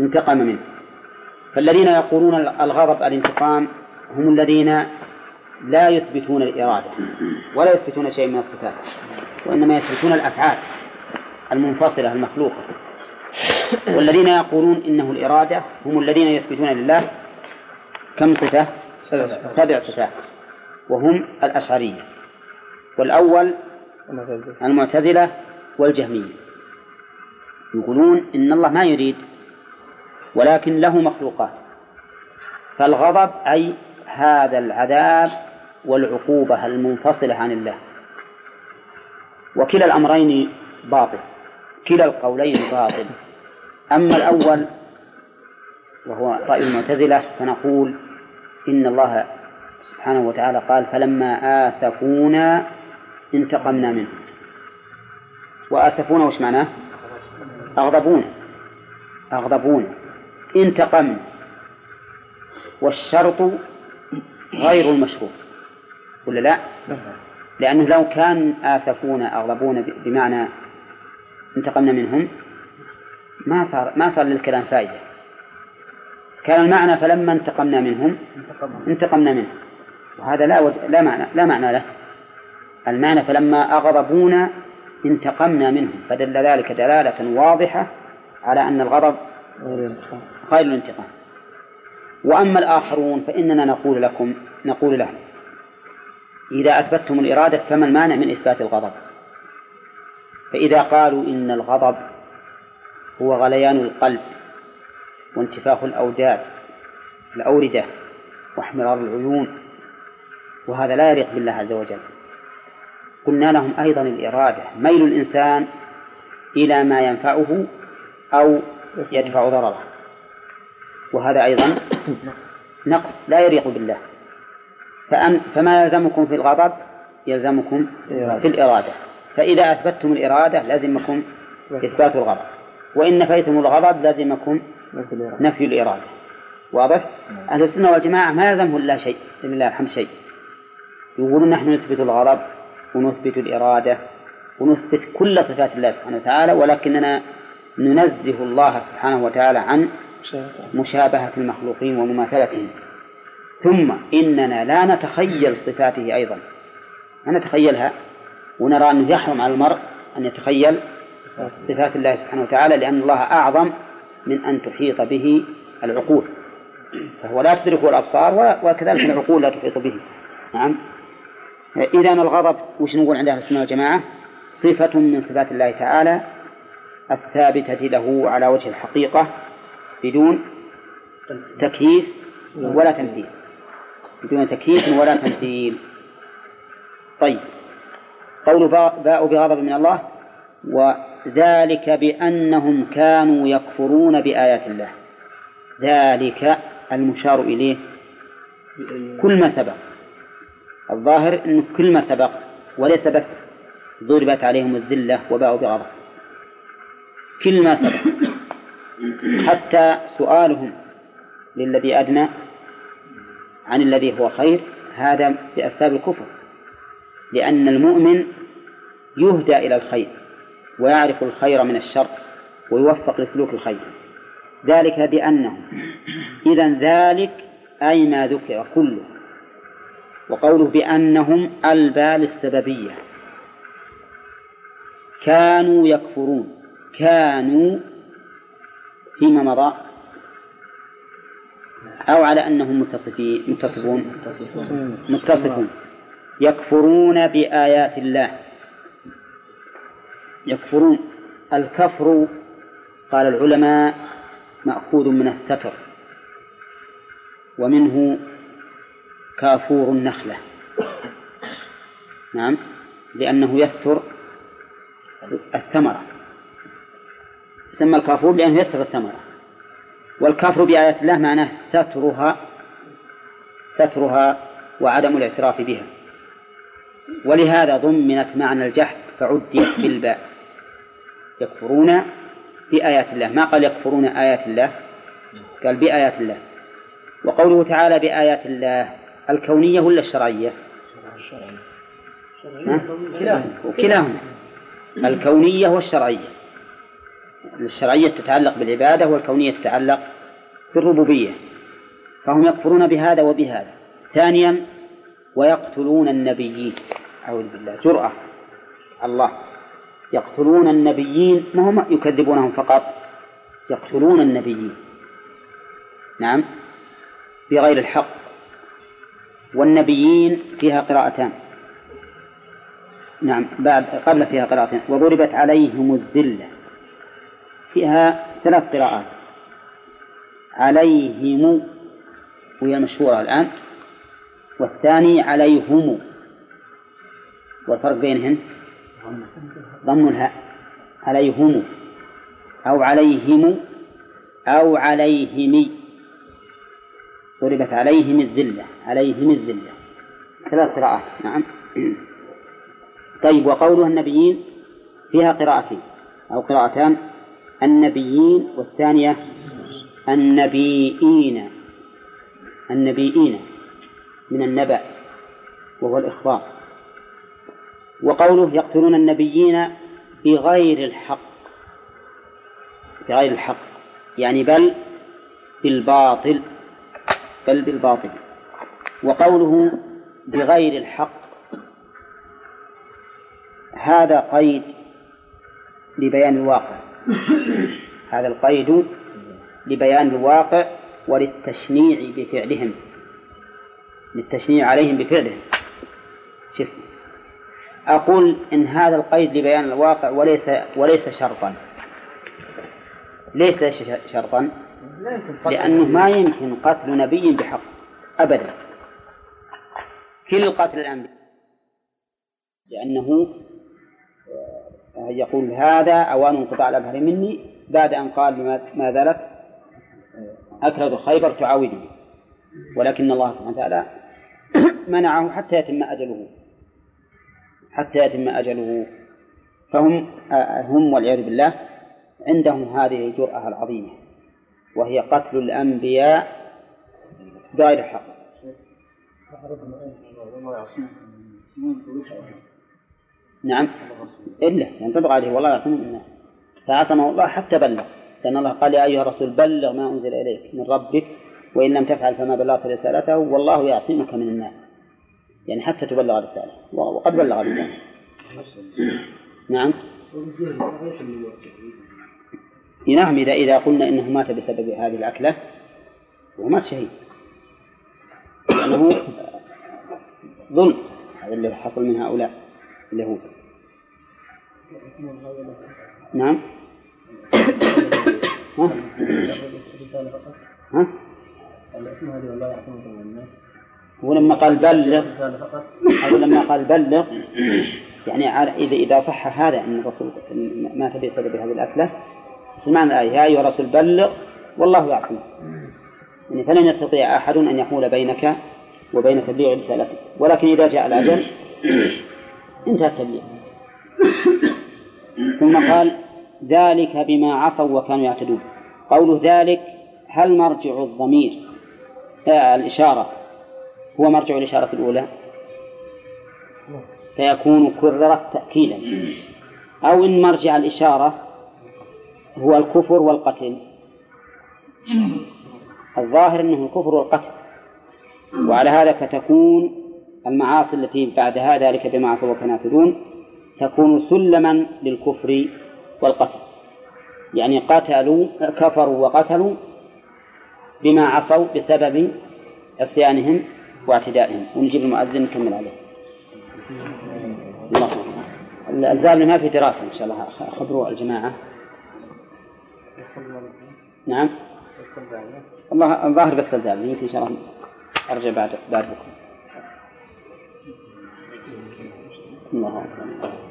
انتقم منه. فالذين يقولون الغضب الانتقام هم الذين لا يثبتون الإرادة ولا يثبتون شيء من الصفات وإنما يثبتون الأفعال المنفصلة المخلوقة. والذين يقولون إنه الإرادة هم الذين يثبتون لله كم صفة؟ سبع صفات. وهم الأشعرية والأول المعتزلة والجهمية. يقولون إن الله ما يريد ولكن له مخلوقات. فالغضب أي هذا العذاب والعقوبة المنفصلة عن الله. وكلا الأمرين باطل كلا القولين باطل. أما الأول وهو رأي المعتزلة فنقول إن الله سبحانه وتعالى قال فلما آسفونا انتقمنا منه. وآسفونا وش معناه؟ أغضبونا. أغضبونا. انتقمنا. والشرط غير المشروط. ولا لا؟ لأنه لو كان آسفونا أغضبونا بمعنى انتقمنا منهم ما صار ما صار للكلام فائدة. كان المعنى فلما انتقمنا منهم انتقمنا منهم وهذا لا وجه لا معنى لا معنى له. المعنى فلما أغضبونا انتقمنا منهم فدل ذلك دلالة واضحة على أن الغضب غير الانتقام. وأما الآخرون فإننا نقول لكم نقول لهم إذا أثبتتم الإرادة فما المانع من إثبات الغضب؟ فإذا قالوا إن الغضب هو غليان القلب وانتفاخ الأوداد الأوردة وإحمرار العيون وهذا لا يليق بالله عز وجل. قلنا لهم أيضا الإرادة. ميل الإنسان إلى ما ينفعه أو يدفع ضرره. وهذا أيضا نقص لا يليق بالله. فأن فما يلزمكم في الغضب؟ يلزمكم في الإرادة. فإذا أثبتتم الإرادة لازمكم إثبات الغضب. وإن نفيتم الغضب لازمكم نفي الإرادة. واضح؟ أهل السنة والجماعة ما يلزمه إلا شيء إلا الحمد شيء. يقولون نحن نثبت الغضب ونثبت الإرادة ونثبت كل صفات الله سبحانه وتعالى ولكننا ننزه الله سبحانه وتعالى عن مشابهة. المخلوقين ومماثلتهم. ثم إننا لا نتخيل صفاته أيضا. ما نتخيلها. ونرى أنه يحرم على المرء أن يتخيل صفات الله سبحانه وتعالى لأن الله أعظم من أن تحيط به العقول. فهو لا تدركه الأبصار وكذلك العقول لا تحيط به. نعم. إذا الغضب وش نقول عند أهل السنة والجماعة؟ صفة من صفات الله تعالى الثابتة له على وجه الحقيقة بدون تكييف ولا تمثيل. بدون تكييف ولا تمثيل. طيب. قول باء بغضب من الله وذلك بأنهم كانوا يكفرون بآيات الله. ذلك المشار إليه. كل ما سبق. الظاهر أنه كل ما سبق وليس بس ضربت عليهم الذلة وباءوا بغضب. كل ما سبق. حتى سؤالهم للذي أدنى عن الذي هو خير هذا بأسباب الكفر. لأن المؤمن يهدى إلى الخير ويعرف الخير من الشر ويوفق لسلوك الخير. ذلك بأنهم إذا ذلك أي ما ذكر كله. وقوله بأنهم البال السببية. كانوا يكفرون. كانوا فيما مضى. أو على أنهم متصفين متصفون. متصفون. يكفرون بآيات الله. يكفرون. الكفر قال العلماء مأخوذ من الستر. ومنه كافور النخلة. نعم. لأنه يستر الثمرة. سمى الكافور لأنه يستر الثمرة. والكفر بآيات الله معناه سترها سترها وعدم الاعتراف بها. ولهذا ضمنت معنى الجحد فعديت بالباء. يكفرون بآيات الله. ما قال يكفرون آيات الله؟ قال بآيات الله. وقوله تعالى بآيات الله الكونية ولا الشرعية؟ كلاهما. الكونية والشرعية. الشرعية تتعلق بالعبادة والكونية تتعلق بالربوبية. فهم يكفرون بهذا وبهذا. ثانيا ويقتلون النبيين. أعوذ بالله. جرأة. الله. يقتلون النبيين. ما هم يكذبونهم فقط. يقتلون النبيين. نعم. بغير الحق. والنبيين فيها قراءتان. نعم بعد قبل فيها قراءتين وضربت عليهم الذلة. فيها ثلاث قراءات. عليهم وهي المشهورة الآن. والثاني عليهم. والفرق بينهن؟ ضم الهاء. عليهم. أو عليهم أو عليهم. ضربت عليهم الذلة عليهم الذلة. ثلاث قراءات نعم. طيب وقوله النبيين فيها قراءتين أو قراءتان النبيين والثانية النبيين النبيين من النبأ وهو الإخبار. وقوله يقتلون النبيين بغير الحق بغير الحق يعني بل بالباطل. بل بالباطل وقوله بغير الحق هذا قيد لبيان الواقع. هذا القيد لبيان الواقع وللتشنيع بفعلهم للتشنيع عليهم بفعلهم. شف أقول إن هذا القيد لبيان الواقع وليس وليس شرطا. ليس شرطا. لأنه ما يمكن قتل نبي بحق أبدا. كل قتل الأنبياء لأنه يقول هذا أوان انقطاع الأبهر مني بعد أن قال ماذا لك أكلة خيبر تعاودني. ولكن الله سبحانه وتعالى منعه حتى يتم أجله. حتى يتم أجله. فهم هم والعياذ بالله عندهم هذه الجرأة العظيمة. وهي قتل الأنبياء بغير حق. نعم. إلا ينطبق عليه. والله يعصمه الناس فعصمه الله حتى بلغ. لأن الله قال يا أيها الرسول بلغ ما أنزل إليك من ربك وإن لم تفعل فما بلغت رسالته والله يعصمك من الناس. يعني حتى تبلغ الرسالة. وقد بلغ الرسالة نعم. نعم إذا إذا قلنا إنه مات بسبب هذه الأكلة هو مات شهيد لأنه ظلم هذا اللي حصل من هؤلاء اليهود نعم ها؟ ها؟ هو لما قال بلغ أو لما قال بلغ يعني إذا إذا صح هذا أن الرسول مات بسبب هذه الأكلة سمعنا الآية يا أيها الرسول بلغ والله يعصمك يعني فلن يستطيع أحد أن يحول بينك وبين تبليغ رسالتك. ولكن إذا جاء الأجل انتهى التبليغ. ثم قال ذلك بما عصوا وكانوا يعتدون. قول ذلك هل مرجع الضمير؟ آه الإشارة. هو مرجع الإشارة الأولى. فيكون كررت تأكيدا. أو إن مرجع الإشارة هو الكفر والقتل. الظاهر أنه الكفر والقتل. وعلى هذا فتكون المعاصي التي بعد ذلك بما عصوا وكانوا تكون سلما للكفر والقتل. يعني قتلوا كفروا وقتلوا بما عصوا بسبب عصيانهم واعتدائهم. ونجيب المؤذن نكمل عليه. الله. ما في دراسة إن شاء الله. خبروا الجماعة. نعم. الله الظاهر بس الزامل يمكن إن شاء الله أرجع بعد بعد بكرة الله أكبر.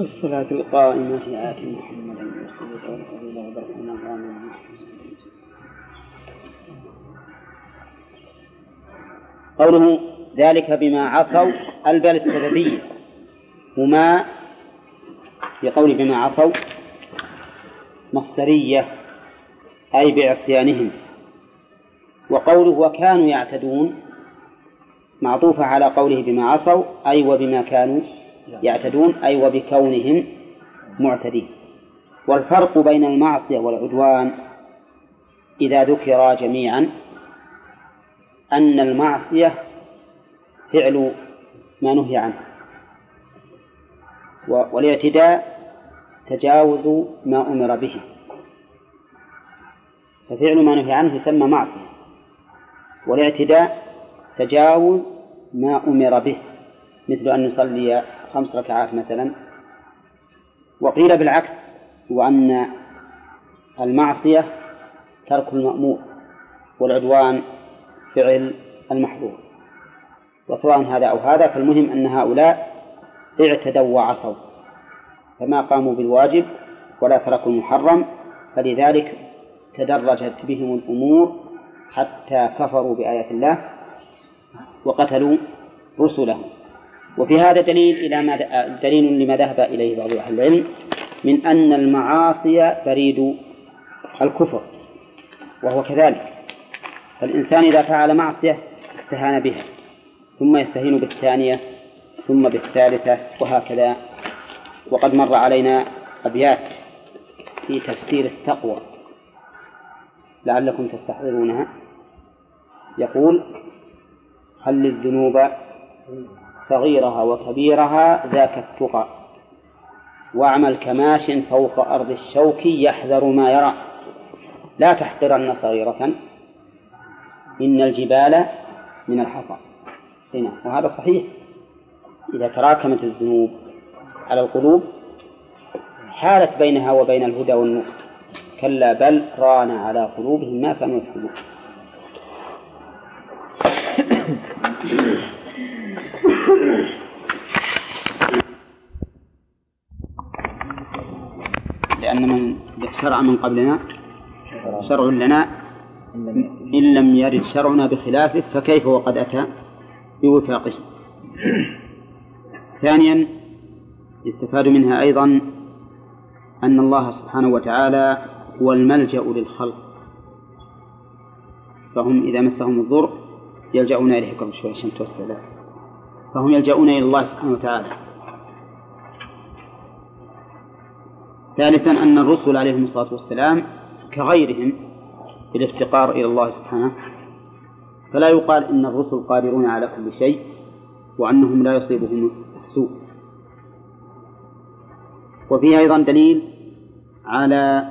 الصلاة القائمة في آت محمد والصلاة والفضيلة وبركنا قوله ذلك بما عصوا البل السببية وما في قول بما عصوا مصدرية أي بعصيانهم. وقوله وكانوا يعتدون معطوفة على قوله بما عصوا أي وبما كانوا يعتدون أي وبكونهم معتدين. والفرق بين المعصية والعدوان إذا ذكرا جميعا أن المعصية فعل ما نهي عنه والاعتداء تجاوز ما أمر به. ففعل ما نهي عنه يسمى معصية والاعتداء تجاوز ما أمر به مثل أن نصلي خمس ركعات مثلا. وقيل بالعكس وأن المعصية ترك المأمور والعدوان فعل المحظور. وسواء هذا أو هذا فالمهم أن هؤلاء اعتدوا وعصوا. فما قاموا بالواجب ولا تركوا المحرم فلذلك تدرجت بهم الأمور حتى كفروا بآيات الله وقتلوا رسله وفي هذا دليل إلى ما دليل لما ذهب إليه بعض أهل العلم من أن المعاصي بريد الكفر وهو كذلك. فالإنسان إذا فعل معصية استهان بها ثم يستهين بالثانية ثم بالثالثة وهكذا. وقد مر علينا أبيات في تفسير التقوى. لعلكم تستحضرونها. يقول هل الذنوب صغيرها وكبيرها ذاك التقى. واعمل كماش فوق أرض الشوك يحذر ما يرى. لا تحقرن صغيرة. إن الجبال من الحصى. هنا. وهذا صحيح. إذا تراكمت الذنوب على القلوب حالت بينها وبين الهدى والنور. كلا بل ران على قلوبهم ما كانوا يكسبون لأن من شرع من قبلنا شرع لنا إن لم يرد شرعنا بخلافه فكيف وقد أتى بوفاقه؟ ثانيا يستفاد منها أيضا أن الله سبحانه وتعالى هو الملجأ للخلق. فهم إذا مسهم الضر يلجؤون إليه قبل شوي عشان توسع فهم يلجؤون إلى الله سبحانه وتعالى. ثالثا أن الرسل عليهم الصلاة والسلام كغيرهم في الافتقار إلى الله سبحانه. فلا يقال إن الرسل قادرون على كل شيء وأنهم لا يصيبهم السوء. وفيه أيضا دليل على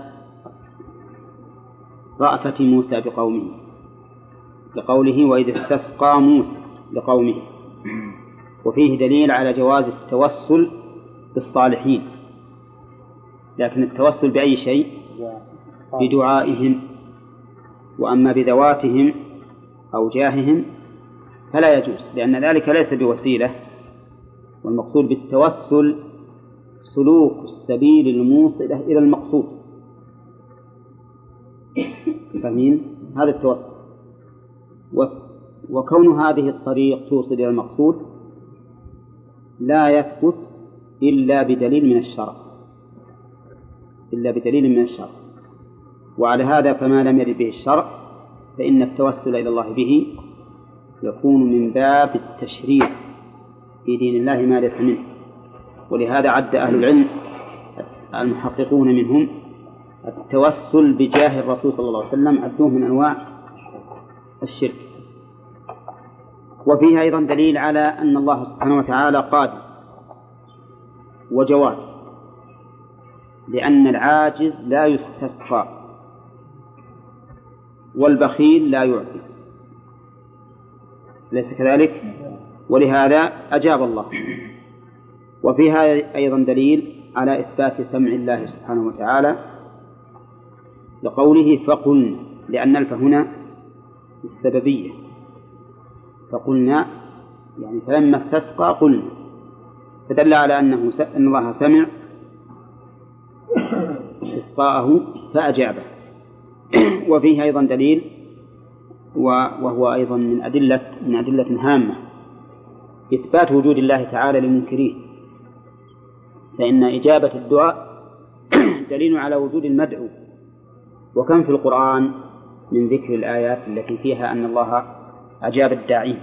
رأفة موسى بقومه لقوله وإذ استسقى موسى لقومه. وفيه دليل على جواز التوسل بالصالحين. لكن التوسل بأي شيء؟ بدعائهم. وأما بذواتهم أو جاههم فلا يجوز لأن ذلك ليس بوسيلة. والمقصود بالتوسل سلوك السبيل الموصلة إلى المقصود. فاهمين؟ هذا التوسل. وكون هذه الطريق توصل إلى المقصود لا يثبت إلا بدليل من الشرع. إلا بدليل من الشرع. وعلى هذا فما لم يرد به الشرع فإن التوسل إلى الله به يكون من باب التشريع في دين الله ما ليس منه. ولهذا عد أهل العلم المحققون منهم التوسل بجاه الرسول صلى الله عليه وسلم عدوه من أنواع الشرك. وفيه أيضا دليل على أن الله سبحانه وتعالى قادر وجواد لأن العاجز لا يستسقى والبخيل لا يعطي. أليس كذلك؟ ولهذا أجاب الله. وفيها أيضا دليل على إثبات سمع الله سبحانه وتعالى لقوله فقلنا لأن الف هنا السببية. فقلنا يعني فلما استسقى قلنا فدل على أنه أن الله سمع استسقاءه فأجابه وفيه أيضا دليل وهو أيضا من أدلة من أدلة هامة. إثبات وجود الله تعالى لمنكريه فإن إجابة الدعاء دليل على وجود المدعو. وكم في القرآن من ذكر الآيات التي فيها أن الله أجاب الداعين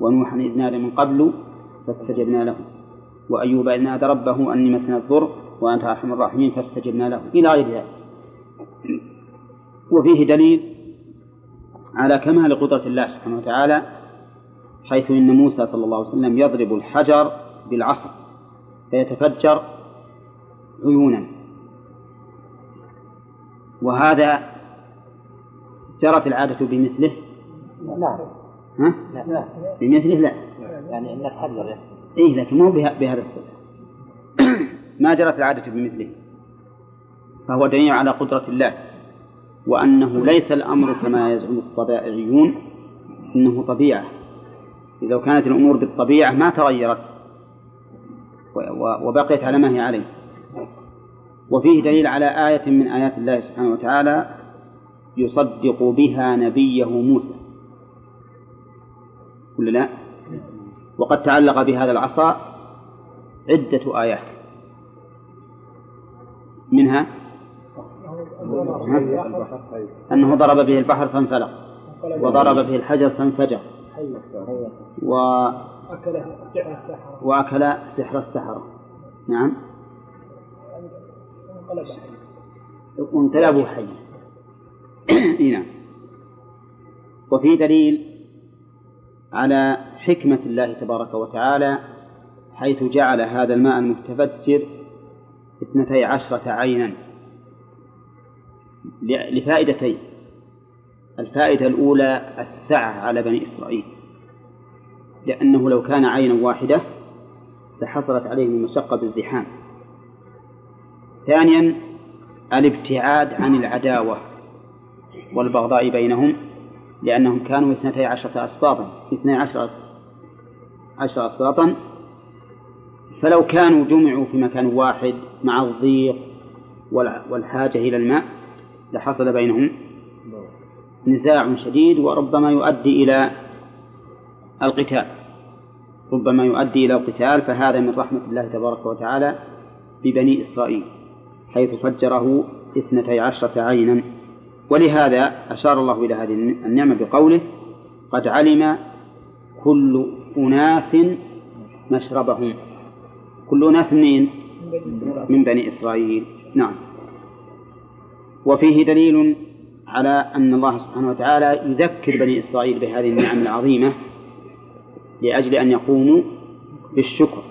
ونوحا إذ نادى من قبل فاستجبنا له. وأيوب إذ نادى ربه أني مسنا الضر وأنت أرحم الراحمين فاستجبنا له. إلى غير ذلك. وفيه دليل على كمال قدرة الله سبحانه وتعالى حيث إن موسى صلى الله عليه وسلم يضرب الحجر بالعصا فيتفجر عيونا. وهذا جرت العادة بمثله نعم ها؟ لا. بمثله لا. يعني انك حجر إيه لكن مو به- بهذا الصفة ما جرت العادة بمثله. فهو دليل على قدرة الله. وأنه ليس الأمر كما يزعم الطبائعيون إنه طبيعة. إذا لو كانت الأمور بالطبيعة ما تغيرت. وبقيت على ما هي عليه. وفيه دليل على آية من آيات الله سبحانه وتعالى يصدق بها نبيه موسى. ولا لا؟ وقد تعلق بهذا العصا عدة آيات. منها؟ أنه ضرب به البحر فانفلق وضرب به الحجر فانفجر و... وأكل سحر السحرة. نعم. انقلب وانقلبوا حيا نعم. وفي دليل على حكمة الله تبارك وتعالى حيث جعل هذا الماء المتفجر اثنتي عشرة عينا. لفائدتين. الفائدة الأولى السعة على بني إسرائيل لأنه لو كان عينا واحدة لحصلت عليهم المشقة بالزحام. ثانيا الابتعاد عن العداوة والبغضاء بينهم. لأنهم كانوا اثنتي عشرة أسباطا اثني عشرة عشر أسباطا فلو كانوا جمعوا في مكان واحد مع الضيق والحاجة إلى الماء لحصل بينهم نزاع شديد وربما يؤدي إلى القتال. ربما يؤدي إلى القتال فهذا من رحمة الله تبارك وتعالى ببني إسرائيل حيث فجره اثنتي عشرة عينا. ولهذا أشار الله إلى هذه النعمة بقوله قد علم كل أناس مشربهم. كل أناس منين؟ من بني إسرائيل. نعم. وفيه دليل على أن الله سبحانه وتعالى يذكر بني إسرائيل بهذه النعم العظيمة لأجل أن يقوموا بالشكر.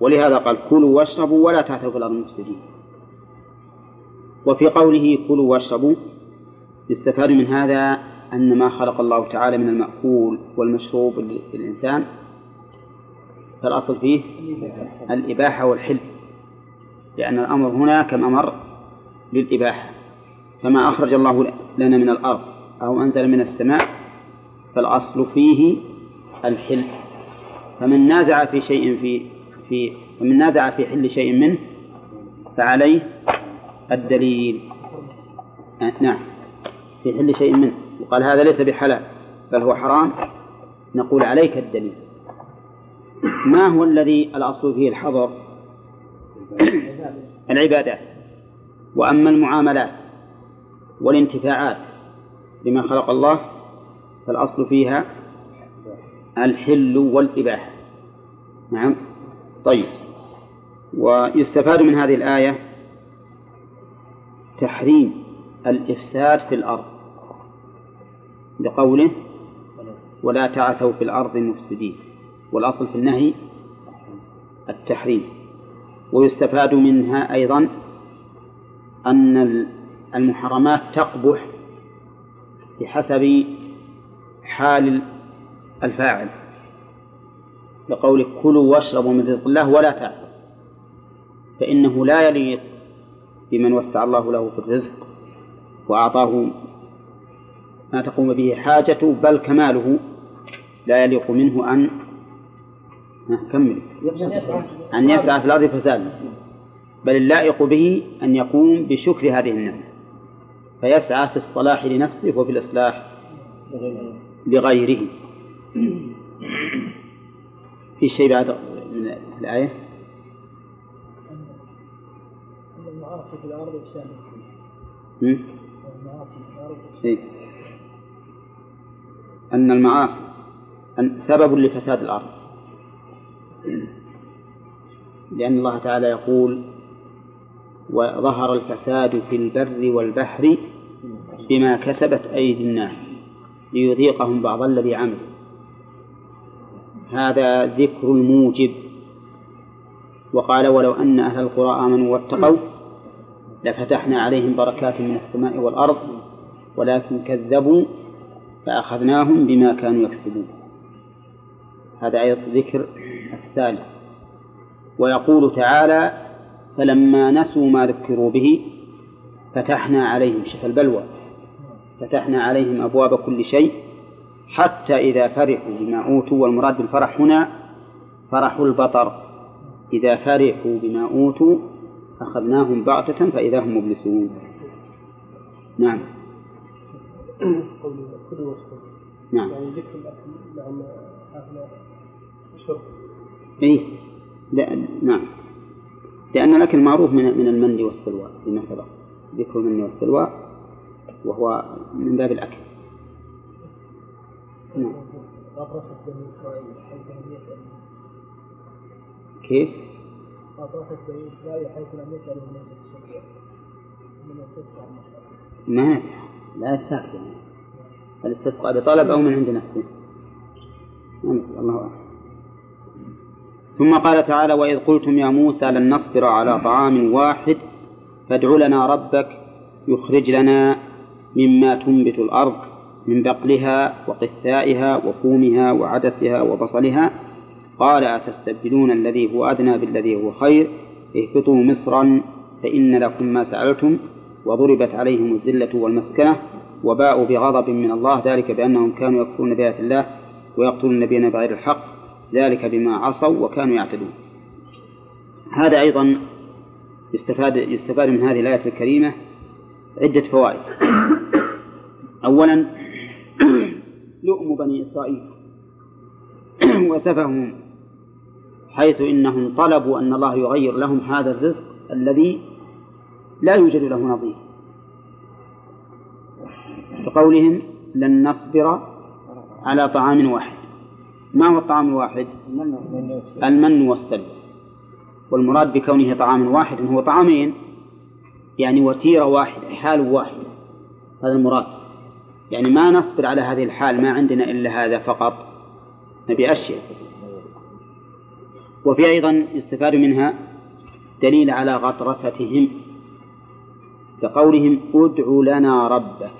ولهذا قال كلوا واشربوا ولا تعثوا في الأرض مفسدين. وفي قوله كلوا واشربوا يستفاد من هذا أن ما خلق الله تعالى من المأكول والمشروب للإنسان فالأصل فيه الإباحة والحل لأن الأمر هنا كما أمر للإباحة فما أخرج الله لنا من الأرض أو أنزل من السماء فالأصل فيه الحل فمن نازع في شيء في في فمن نازع في حل شيء منه فعليه الدليل. آه نعم. في حل شيء منه. وقال هذا ليس بحلال بل هو حرام. نقول عليك الدليل. ما هو الذي الأصل فيه الحظر؟ العبادات. وأما المعاملات والانتفاعات بما خلق الله فالأصل فيها الحل والإباحة. نعم. طيب. ويستفاد من هذه الآية تحريم الإفساد في الأرض. لقوله ولا تعثوا في الأرض مفسدين والأصل في النهي التحريم. ويستفاد منها أيضا أن المحرمات تقبح بحسب حال الفاعل. لقول كلوا واشربوا من رزق الله ولا تعثوا فإنه لا يليق بمن وسع الله له في الرزق وأعطاه ما تقوم به حاجته بل كماله لا يليق منه أن كمل. أن يسعى في الأرض فسادا. بل اللائق به أن يقوم بشكر هذه النعمة. فيسعى في الصلاح لنفسه وفي الإصلاح لغيره. في شيء بعد من الآية؟ المعاصي في الأرض؟ المعاصي في الأرض إيه؟ أن المعاصي أن سبب لفساد الأرض لأن الله تعالى يقول وظهر الفساد في البر والبحر بما كسبت أيدي الناس ليذيقهم بعض الذي عملوا هذا ذكر الموجب وقال ولو أن أهل القرى آمنوا واتقوا لفتحنا عليهم بركات من السماء والأرض ولكن كذبوا فأخذناهم بما كانوا يكسبون. هذا أيضا ذكر الثالث. ويقول تعالى فلما نسوا ما ذكروا به فتحنا عليهم شف البلوى. فتحنا عليهم أبواب كل شيء حتى إذا فرحوا بما أوتوا. والمراد بالفرح هنا فرح البطر. إذا فرحوا بما أوتوا أخذناهم بغتة فإذا هم مبلسون. نعم. نعم. يعني ذكر الأكل مع أهل الشرب إيه. لا نعم. لأن الأكل معروف من من المن والسلوى فيما سبق. ذكر المن والسلوى وهو من باب الأكل. نعم. كيف؟ بني إسرائيل حيث لم يستطيع المشروع ما نفع لا يستأكل هل استسقى بطلب أو من عند نفسه. نفع الله أعلم. ثم قال تعالى وإذ قلتم يا موسى لن نصبر على طعام واحد فادع لنا ربك يخرج لنا مما تنبت الأرض من بقلها وقثائها وفومها وعدسها وبصلها قال أتستبدلون الذي هو أدنى بالذي هو خير؟ اهبطوا مصرا فإن لكم ما سألتم وضربت عليهم الذلة والمسكنة وباءوا بغضب من الله ذلك بأنهم كانوا يكفرون بآيات الله ويقتلون النبيين بغير الحق ذلك بما عصوا وكانوا يعتدون. هذا أيضا يستفاد يستفاد من هذه الآية الكريمة عدة فوائد. أولا لؤم بني إسرائيل وسفههم حيث إنهم طلبوا أن الله يغير لهم هذا الرزق الذي لا يوجد له نظير. بقولهم لن نصبر على طعام واحد. ما هو الطعام الواحد؟ المن والسلوى والمراد بكونه طعام واحد هو طعامين يعني وتيرة واحدة حال واحد. هذا المراد. يعني ما نصبر على هذه الحال ما عندنا إلا هذا فقط. نبي أشياء. وفي أيضا يستفاد منها دليل على غطرستهم كقولهم ادع لنا ربك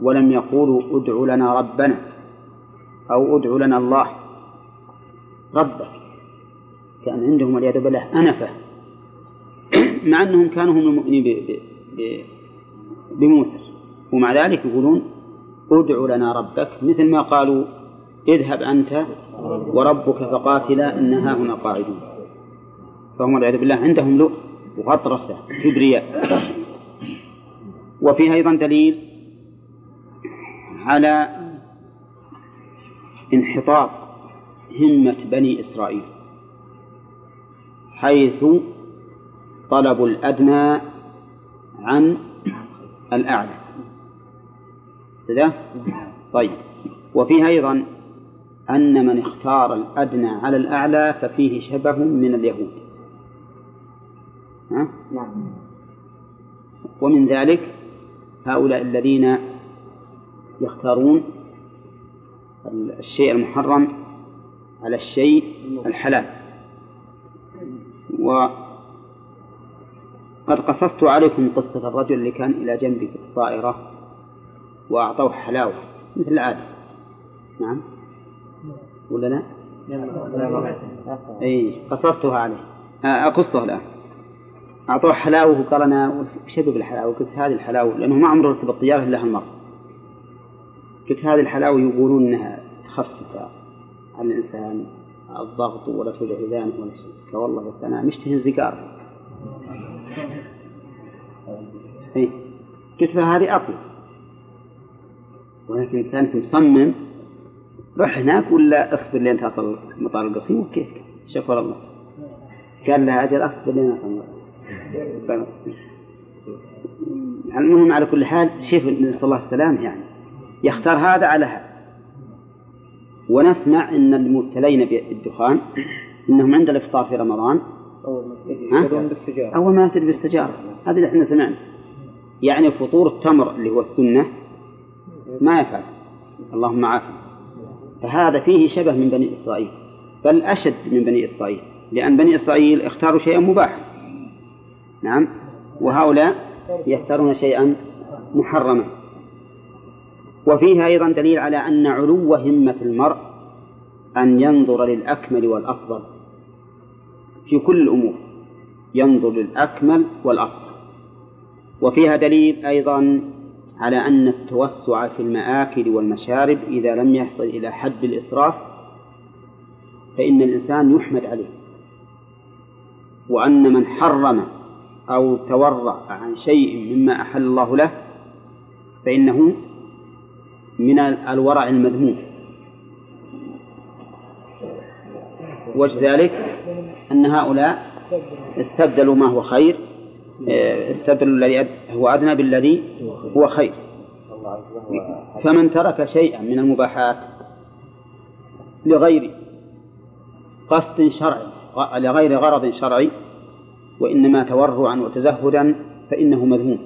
ولم يقولوا ادع لنا ربنا أو ادع لنا الله ربك كان عندهم والعياذ بالله أنفة مع أنهم كانوا هم المؤمنين بموسى ومع ذلك يقولون ادع لنا ربك مثل ما قالوا اذهب أنت وربك فقاتلا إن هنا قاعدون. فهم والعياذ بالله عندهم لؤم وغطرسة كبرياء. وفيها أيضا دليل على انحطاط همة بني إسرائيل حيث طلبوا الأدنى عن الأعلى. كذا؟ طيب. وفيها أيضا أن من اختار الأدنى على الأعلى ففيه شبه من اليهود. ها؟ ومن ذلك هؤلاء الذين يختارون الشيء المحرم على الشيء الحلال. وقد قصصت عليكم قصة الرجل اللي كان إلى جنبي في الطائرة وأعطوه حلاوة مثل العادة. نعم. ولا لا؟ أي قصصتها عليه. آه، أقصها الآن. أعطوه حلاوة وقال أنا وش أبي بالحلاوة؟ قلت هذه الحلاوة لأنه ما عمره ركب الطيارة إلا هالمرة. قلت هذه الحلاوة يقولون أنها تخفف عن الإنسان الضغط ولا توجع إذانه ولا شيء. قال والله بس أنا مشتهي الزقار. إيه. قلت له هذه أطيب ولكن كانت مصمم روح هناك ولا اصبر لين تصل مطار القصيم؟ وكيف؟ شكر الله. قال لها أجل أصبر لين أصل مطار المهم على كل حال شوف نسأل الله السلام يعني يختار هذا على هذا. ونسمع أن المبتلين بالدخان أنهم عند الإفطار في رمضان. أول ما يبتدي بالسجارة هذا اللي إحنا سمعنا. يعني فطور التمر اللي هو السنة ما يفعل. اللهم عافنا. فهذا فيه شبه من بني إسرائيل بل أشد من بني إسرائيل لأن بني إسرائيل اختاروا شيئا مباحا نعم. وهؤلاء يختارون شيئا محرما. وفيها أيضا دليل على أن علو همة المرء أن ينظر للأكمل والأفضل. في كل الأمور ينظر للأكمل والأفضل. وفيها دليل أيضا على أن التوسع في المآكل والمشارب إذا لم يصل إلى حد الإسراف فإن الإنسان يحمد عليه. وأن من حرم أو تورع عن شيء مما أحل الله له فإنه من الورع المذموم. وجه ذلك أن هؤلاء استبدلوا ما هو خير استبدلوا الذي هو أدنى بالذي هو خير. فمن ترك شيئا من المباحات لغير قصد شرعي لغير غرض شرعي وإنما تورعا وتزهدا فإنه مذموم.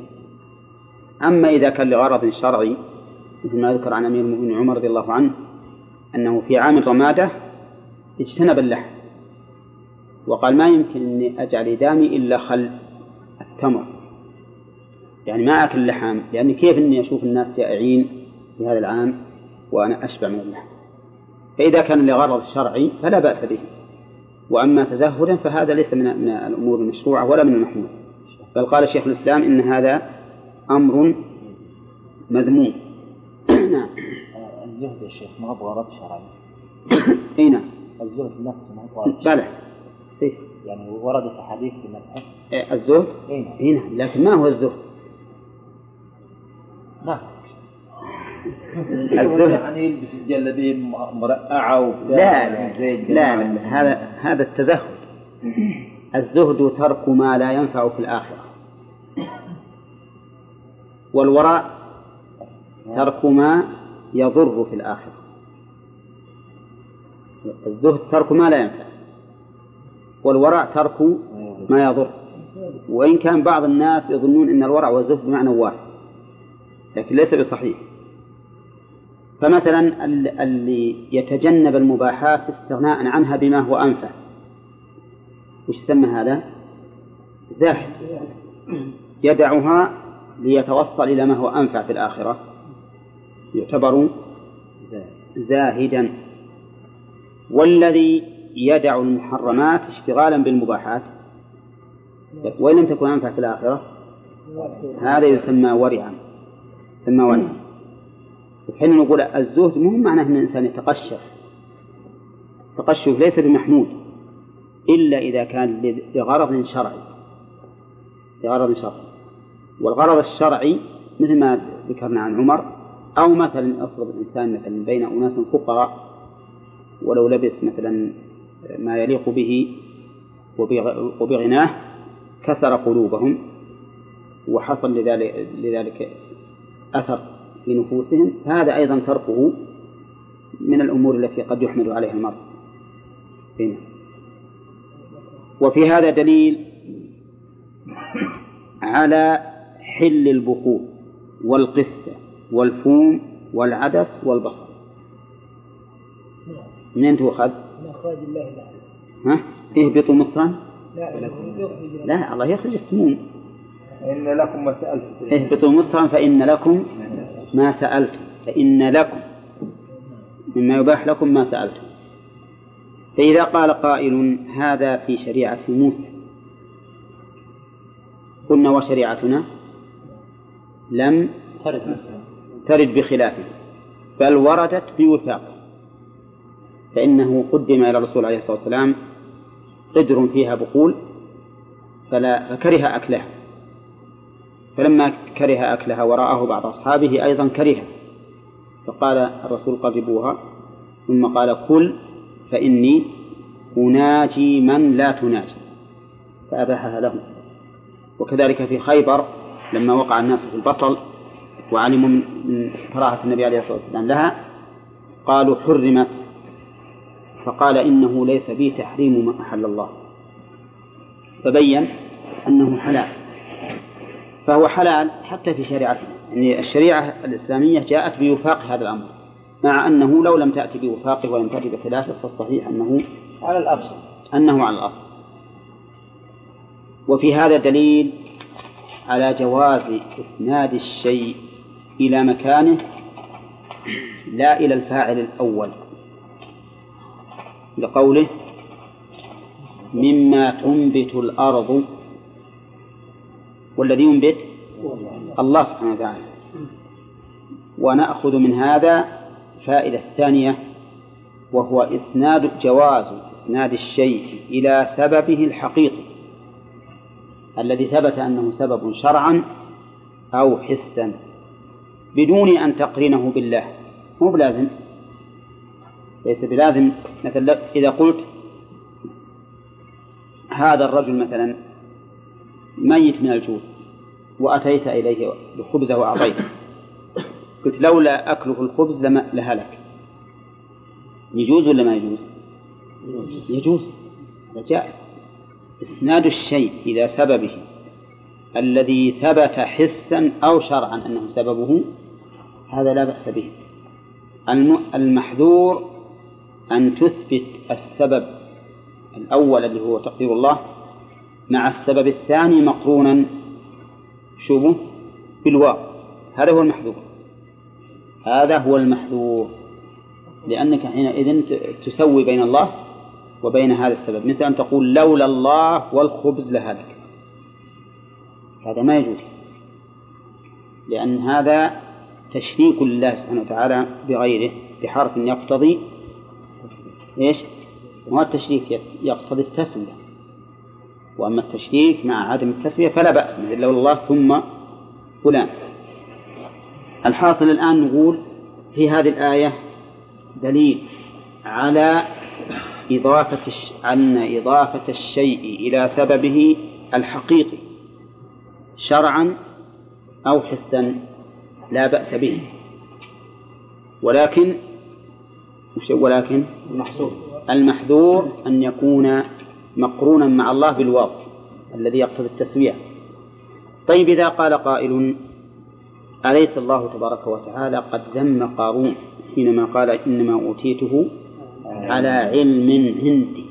أما إذا كان لغرض شرعي مثل ما ذكر عن أمير المؤمنين عمر رضي الله عنه أنه في عام الرمادة اجتنب اللحم وقال ما يمكن أني أجعل إدامي إلا خل. التمر يعني ما أكل اللحم لأني كيف أني أشوف الناس جائعين في هذا العام وأنا أشبع من اللحم؟ فإذا كان لغرض شرعي فلا بأس به. وأما تزهدا فهذا ليس من من الأمور المشروعة ولا من المحمود. بل قال شيخ الإسلام إن هذا أمر مذموم. نعم. الزهد يا شيخ ما هو بغرض شرعي؟ إي نعم. الزهد نفسه ما هو بغرض بلى. إيه. يعني وردت أحاديث بمدحه إيه، الزهد؟ اي نعم. اي نعم. لكن ما هو الزهد؟ نعم. الزهد. يعني يلبس الجلابيه مرقعه وبتاع لا لا الجماعة لا, لا. هذا هذا التزهد. الزهد ترك ما لا ينفع في الآخرة. والوراء ترك ما يضر في الآخرة. الزهد ترك ما لا ينفع. والورع ترك ما يضر. وإن كان بعض الناس يظنون أن الورع والزهد بمعنى واحد لكن ليس بصحيح. فمثلا ال- اللي يتجنب المباحات استغناء عنها بما هو أنفع وش يسمى هذا؟ زاهد يدعها ليتوصل إلى ما هو أنفع في الآخرة. يعتبر زاهدا. والذي يدع المحرمات اشتغالا بالمباحات. وإن لم تكن أنفع في الآخرة هذا يسمى ورعا يسمى ورعا. وحين نقول الزهد مو معناه أن الإنسان يتقشف. التقشف ليس بمحمود إلا إذا كان لغرض شرعي. لغرض شرعي. والغرض الشرعي مثل ما ذكرنا عن عمر أو مثلا أفرض الإنسان مثلا بين أناس فقراء ولو لبس مثلا ما يليق به وبغ- وبغناه كسر قلوبهم وحصل لذلك, لذلك أثر في نفوسهم هذا أيضا تركه من الأمور التي قد يحمل عليها المرء هنا. وفي هذا دليل على حل البخور والقثة والفوم والعدس والبصل منين تؤخذ؟ من أخراج الله الأعلى ها؟ اهبطوا مصرا لا لا الله يخرج السموم. إن لكم ما سألتم. اهبطوا مصرا فإن لكم ما سألتم. فإن لكم مما يباح لكم ما سألتم. فإذا قال قائل هذا في شريعة موسى. قلنا وشريعتنا لم ترد. بخلافه بل وردت بوثاق فإنه قدم إلى الرسول عليه الصلاة والسلام قدر فيها بقول فلا فكره أكلها. فلما كره أكلها ورآه بعض أصحابه أيضا كره فقال الرسول قربوها ثم قال كل فإني أناجي من لا تناجي. فأباحها لهم وكذلك في خيبر لما وقع الناس في البطل وعلموا من كراهة النبي عليه الصلاة والسلام لها قالوا حرمت فقال إنه ليس بي تحريم ما أحل الله. فبين أنه حلال. فهو حلال حتى في شريعتنا يعني الشريعة الإسلامية جاءت بوفاق هذا الأمر مع أنه لو لم تأتي بوفاقه ولم تأتي بخلافه فالصحيح أنه على الأصل. أنه على الأصل. وفي هذا دليل على جواز إسناد الشيء إلى مكانه لا إلى الفاعل الأول. لقوله مما تنبت الأرض والذي ينبت الله سبحانه وتعالى. ونأخذ من هذا فائدة ثانية وهو إسناد جواز إسناد الشيء إلى سببه الحقيقي الذي ثبت أنه سبب شرعا أو حسا بدون أن تقرنه بالله. مو بلازم ليس بلازم. مثلا إذا قلت هذا الرجل مثلا ميت من الجوع وأتيت إليه بخبزه وأعطيته قلت لولا أكله الخبز لهلك. يجوز ولا ما يجوز؟ يجوز. هذا جائز. إسناد الشيء إلى سببه الذي ثبت حسا أو شرعا أنه سببه هذا لا بأس به. المحذور أن تثبت السبب الأول اللي هو تقدير الله مع السبب الثاني مقرونا شوفوا بالواو. هذا هو المحذور هذا هو المحذور لأنك حينئذ تسوي بين الله وبين هذا السبب. مثل أن تقول لولا الله والخبز لهلك. هذا ما يجوز. لأن هذا تشريك لله سبحانه وتعالى بغيره بحرف يقتضي إيش؟ ما التشريك يقتضي التسوية وأما التشريك مع عدم التسوية فلا بأس مثل لولا الله ثم فلان الحاصل الآن نقول في هذه الآية دليل على إضافة. أن إضافة الشيء إلى سببه الحقيقي شرعا أو حسا لا بأس به ولكن ولكن المحصول المحذور أن يكون مقرونا مع الله بالواو الذي يقتضي التسوية طيب إذا قال قائل أليس الله تبارك وتعالى قد ذم قارون حينما قال إنما أوتيته على علم عندي.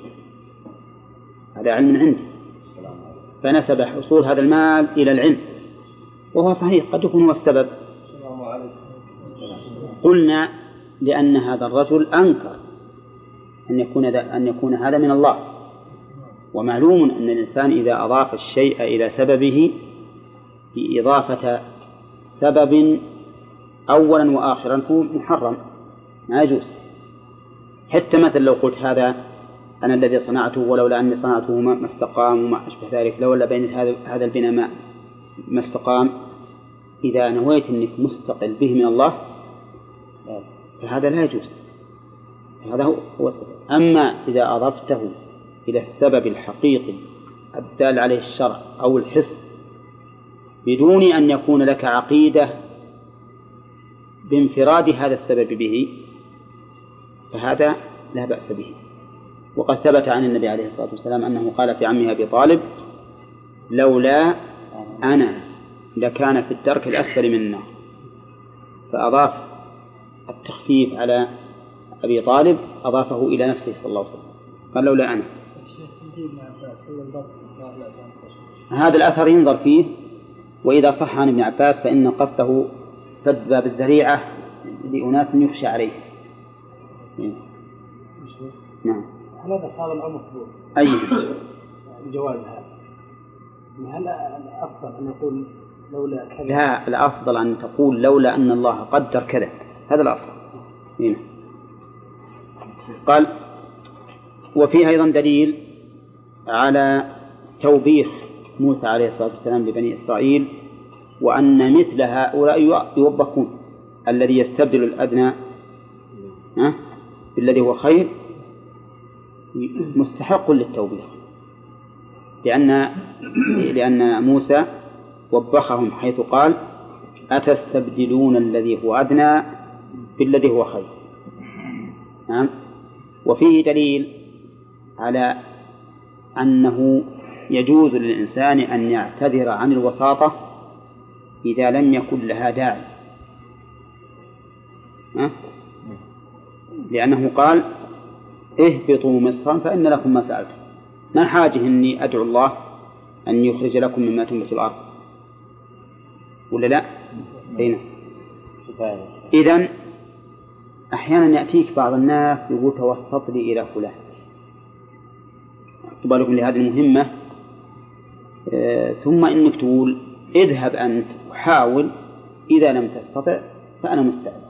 على علم عندي. فنسب حصول هذا المال إلى العلم. وهو صحيح قد يكون هو السبب. قلنا لأن هذا الرجل أنكر أن يكون أن يكون هذا من الله. ومعلوم أن الإنسان إذا أضاف الشيء إلى سببه بإضافة سبب أولا وآخرا فهو محرم ما يجوز. حتى مثلا لو قلت هذا أنا الذي صنعته ولولا أني صنعته ما استقام وما أشبه ذلك لولا بين هذا البناء ما ما استقام إذا نويت أنك مستقل به من الله فهذا لا يجوز. هذا هو السبب. أما إذا أضفته إلى السبب الحقيقي الدال عليه الشرع أو الحس بدون أن يكون لك عقيدة بانفراد هذا السبب به فهذا لا بأس به. وقد ثبت عن النبي عليه الصلاة والسلام أنه قال في عمه أبي طالب لولا أنا لكان في الدرك الأسفل من النار فأضاف التخفيف على أبي طالب أضافه إلى نفسه صلى الله عليه وسلم. قال لولا أنا. هذا الأثر ينظر فيه وإذا صح عن ابن عباس فإن قصده سد باب الذريعة لأناس يخشى عليه. نعم. هذا صار الأمر مقبول أي؟ الجواز هذا؟ هل الأفضل أن يقول لولا كذا؟ لا الأفضل أن تقول لولا أن الله قدر كذا. هذا الأفضل هنا. قال وفيه أيضا دليل على توبيخ موسى عليه الصلاة والسلام لبني إسرائيل وأن مثل هؤلاء يوبخون الذي يستبدل الأدنى بالذي هو خير مستحق للتوبيخ. لأن لأن موسى وبخهم حيث قال أتستبدلون الذي هو أدنى؟ بالذي هو خير. نعم؟ وفيه دليل على أنه يجوز للإنسان أن يعتذر عن الوساطة إذا لم يكن لها داعي. ها؟ لأنه قال اهبطوا مصرا فإن لكم ما سألتم. ما حاجة إني أدعو الله أن يخرج لكم مما تنبت الأرض. ولا لا؟ أين؟ إذا أحيانا يأتيك بعض الناس يقول توسط لي إلى فلان. أكتب لكم لهذه المهمة. آه ثم إنك تقول اذهب أنت وحاول إذا لم تستطع فأنا مستعد.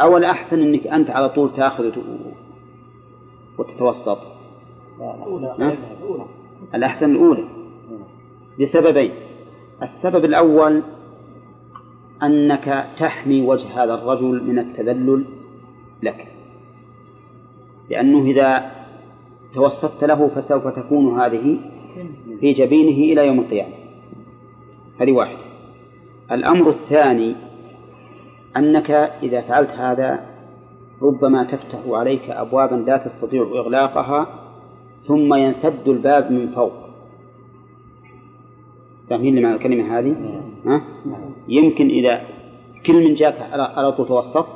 أو الأحسن أنك أنت على طول تأخذ وتتوسط. الأحسن الأولى. لسببين. السبب الأول أنك تحمي وجه هذا الرجل من التذلل لك. لأنه إذا توسطت له فسوف تكون هذه في جبينه إلى يوم القيامة. هذه واحدة. الأمر الثاني أنك إذا فعلت هذا ربما تفتح عليك أبوابا لا تستطيع إغلاقها ثم ينسد الباب من فوق. فاهمين لمعنى الكلمة هذه؟ ها؟ يمكن إذا كل من جاك على طول توسط